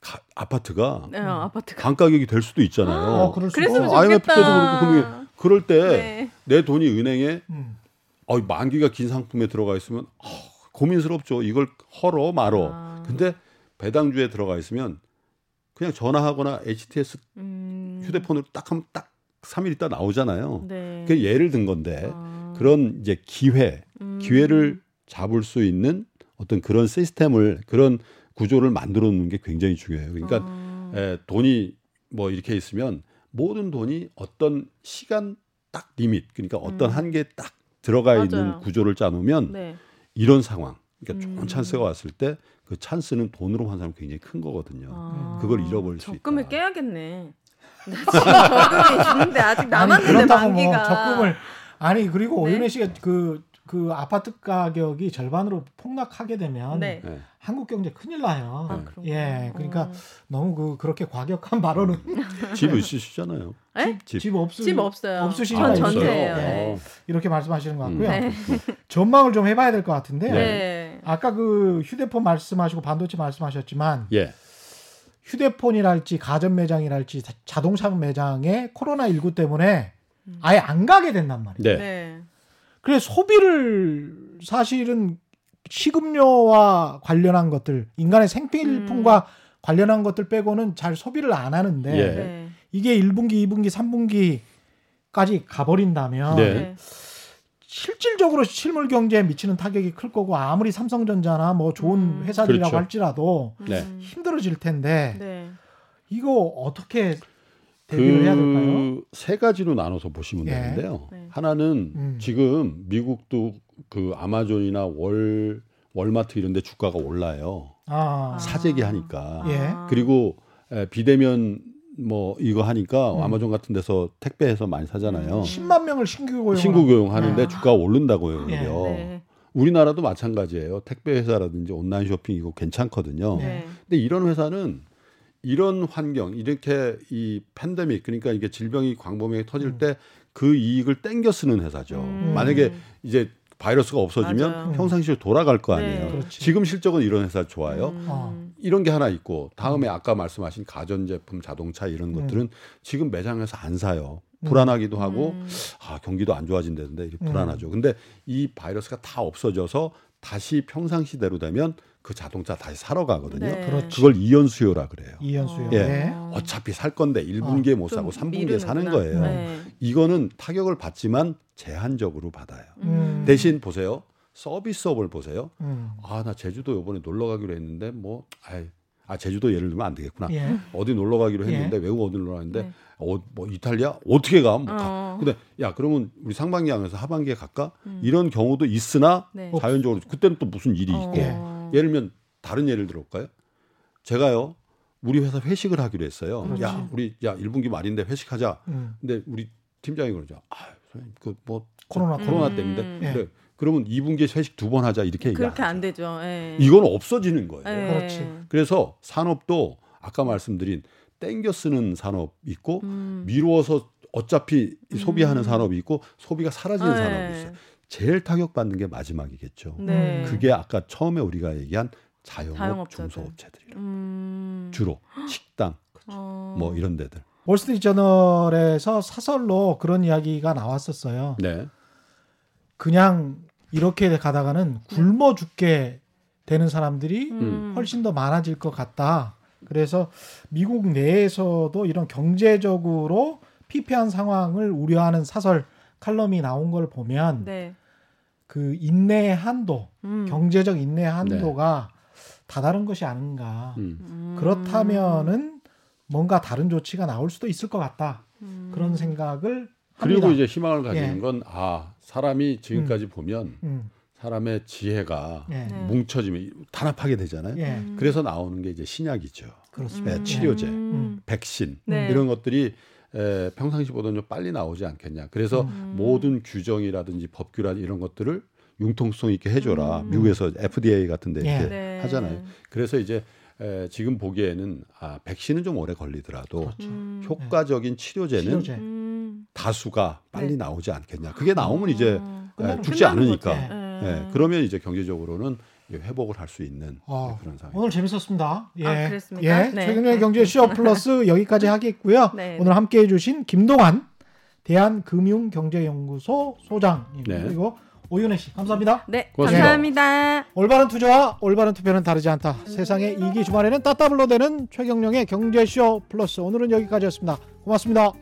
가- 아파트가 네, 아파트가. 간 가격이 될 수도 있잖아요. 어, 그럴 수 그랬으면. 어, IMF 좋겠다. 때도 그렇고 그러면 그럴 때내 네. 돈이 은행에 음. 어, 만기가 긴 상품에 들어가 있으면 어, 고민스럽죠. 이걸 헐어 말어. 아. 근데 배당주에 들어가 있으면 그냥 전화하거나 HTS 음. 휴대폰으로 딱 하면 딱 3일 있다 나오잖아요. 네. 그 예를 든 건데 아. 그런 이제 기회, 음. 기회를 잡을 수 있는 어떤 그런 시스템을 그런 구조를 만들어 놓는 게 굉장히 중요해요. 그러니까 아. 에, 돈이 뭐 이렇게 있으면 모든 돈이 어떤 시간 딱 리밋, 그러니까 어떤 음. 한계에 딱 들어가 있는 맞아요. 구조를 짜놓으면 네. 이런 상황, 그러니까 음. 좋은 찬스가 왔을 때 그 찬스는 돈으로 환산하면 굉장히 큰 거거든요. 아. 그걸 잃어버릴 수 적금을 있다. 깨야겠네. 나 지금 적금이 있는데 아직 남았는데 그렇다고 만기가. 뭐 적금을 아니 그리고 네. 오윤혜 씨가 그, 그 아파트 가격이 절반으로 폭락하게 되면 네. 네. 한국 경제 큰일 나요. 아, 그런가? 예, 그러니까 어. 너무 그 그렇게 과격한 발언은 집 있으시잖아요. 에? 집. 집 없으 집 없어요. 없으시니까 전 있어요. 전세예요. 예. 네. 이렇게 말씀하시는 것 같고요. 음. 네. 전망을 좀 해봐야 될 것 같은데 네. 아까 그 휴대폰 말씀하시고 반도체 말씀하셨지만 예. 휴대폰이랄지 가전 매장이랄지 자- 자동차 매장에 코로나 19 때문에 음. 아예 안 가게 된단 말이에요. 네. 네. 그래서 소비를 사실은 식음료와 관련한 것들, 인간의 생필품과 관련한 것들 빼고는 잘 소비를 안 하는데 예. 네. 이게 1분기, 2분기, 3분기까지 가버린다면 네. 네. 실질적으로 실물 경제에 미치는 타격이 클 거고 아무리 삼성전자나 뭐 좋은 음. 회사들이라고 그렇죠. 할지라도 네. 음. 힘들어질 텐데 네. 이거 어떻게 대비를 해야 될까요? 그 세 가지로 나눠서 보시면 예. 되는데요. 네. 하나는 음. 지금 미국도 그 아마존이나 월 월마트 이런 데 주가가 올라요. 아. 사재기 하니까. 예. 그리고 에, 비대면 뭐 이거 하니까 음. 아마존 같은 데서 택배해서 많이 사잖아요. 10만 명을 신규 고용. 신규 고용하는데 아. 주가가 오른다고요. 예. 네. 우리나라도 마찬가지예요. 택배 회사라든지 온라인 쇼핑 이거 괜찮거든요. 네. 근데 이런 회사는 이런 환경 이렇게 이 팬데믹 그러니까 이게 질병이 광범위하게 터질 음. 때그 이익을 땡겨 쓰는 회사죠. 음. 만약에 이제 바이러스가 없어지면 맞아요. 평상시로 돌아갈 거 아니에요. 네. 지금 실적은 이런 회사 좋아요. 음. 어. 이런 게 하나 있고 다음에 아까 말씀하신 가전 제품, 자동차 이런 음. 것들은 지금 매장에서 안 사요. 불안하기도 하고 음. 아 경기도 안 좋아진다는데 이렇게 음. 불안하죠. 근데 이 바이러스가 다 없어져서 다시 평상시대로 되면 그 자동차 다시 사러 가거든요. 네. 그렇지. 그걸 이연 수요라 그래요. 이현수요. 예. 네. 어차피 살 건데 1분기에 못좀 사고 3분기에 사는 미루는구나. 거예요. 네. 이거는 타격을 받지만 제한적으로 받아요. 음. 대신 보세요. 서비스업을 보세요. 음. 아, 나 제주도 요번에 놀러 가기로 했는데 뭐 아이 아 제주도 예를 들면 안 되겠구나. 예. 어디 놀러 가기로 예. 했는데 외국 어디 놀러 가는데 네. 어, 뭐 이탈리아 어떻게 가? 뭐 가. 어. 근데 야 그러면 우리 상반기 하면서 하반기에 갈까? 음. 이런 경우도 있으나 네. 자연적으로 그때는 또 무슨 일이 있고 어. 예를 들면 다른 예를 들어볼까요? 제가요 우리 회사 회식을 하기로 했어요. 그렇지. 야 우리 야 1분기 말인데 회식하자. 음. 근데 우리 팀장이 그러죠. 아 선생님 그뭐 코로나 코로나 음. 때문에 예. 그래 그러면 2분기에 회식 두 번 하자 이렇게 얘기 안 그렇게 안. 되죠. 예. 이건 없어지는 거예요. 예. 그렇지. 그래서 산업도 아까 말씀드린 땡겨 쓰는 산업 있고 음. 미루어서 어차피 소비하는 음. 산업이 있고 소비가 사라지는 네. 산업이 있어요. 제일 타격받는 게 마지막이겠죠. 네. 그게 아까 처음에 우리가 얘기한 자영업 자영업자들. 중소업체들이요. 음. 주로 식당 어. 뭐 이런 데들. 월스트리트 저널에서 사설로 그런 이야기가 나왔었어요. 네. 그냥 이렇게 가다가는 굶어 죽게 되는 사람들이 음. 훨씬 더 많아질 것 같다. 그래서 미국 내에서도 이런 경제적으로 피폐한 상황을 우려하는 사설 칼럼이 나온 걸 보면 네. 그 인내의 한도, 음. 경제적 인내의 한도가 다다른 것이 아닌가. 음. 음. 그렇다면은 뭔가 다른 조치가 나올 수도 있을 것 같다. 음. 그런 생각을 그리고. 이제 희망을 가지는 예. 건 아, 사람이 지금까지 보면 음, 사람의 지혜가 예, 네. 뭉쳐지면 단합하게 되잖아요. 예, 음. 그래서 나오는 게 이제 신약이죠. 그렇습니다. 네, 치료제. 음. 백신 네. 이런 것들이 에, 평상시보다는 좀 빨리 나오지 않겠냐. 그래서 음. 모든 규정이라든지 법규라든지 이런 것들을 융통성 있게 해줘라. 음. 미국에서 FDA 같은 데 예. 이렇게 네. 하잖아요. 그래서 이제 에, 지금 보기에는 아, 백신은 좀 오래 걸리더라도 그렇죠. 음. 효과적인 치료제는 치료제. 음. 다수가 빨리 네. 나오지 않겠냐. 그게 나오면 이제 어. 에, 끝나는 죽지 않으니까. 예. 예, 그러면 이제 경제적으로는 회복을 할 수 있는 어, 그런 상황. 오늘 재밌었습니다. 예. 아? 예. 네. 최근의 경제 시어 플러스 여기까지 하겠고요. 네. 오늘 함께 해주신 김동환 대한금융경제연구소 소장 네. 그리고 오윤혜 씨 감사합니다. 네, 고맙습니다. 감사합니다. 올바른 투자와 올바른 투표는 다르지 않다. 세상의 이기 주말에는 따따블로 되는 최경령의 경제쇼 플러스 오늘은 여기까지였습니다. 고맙습니다.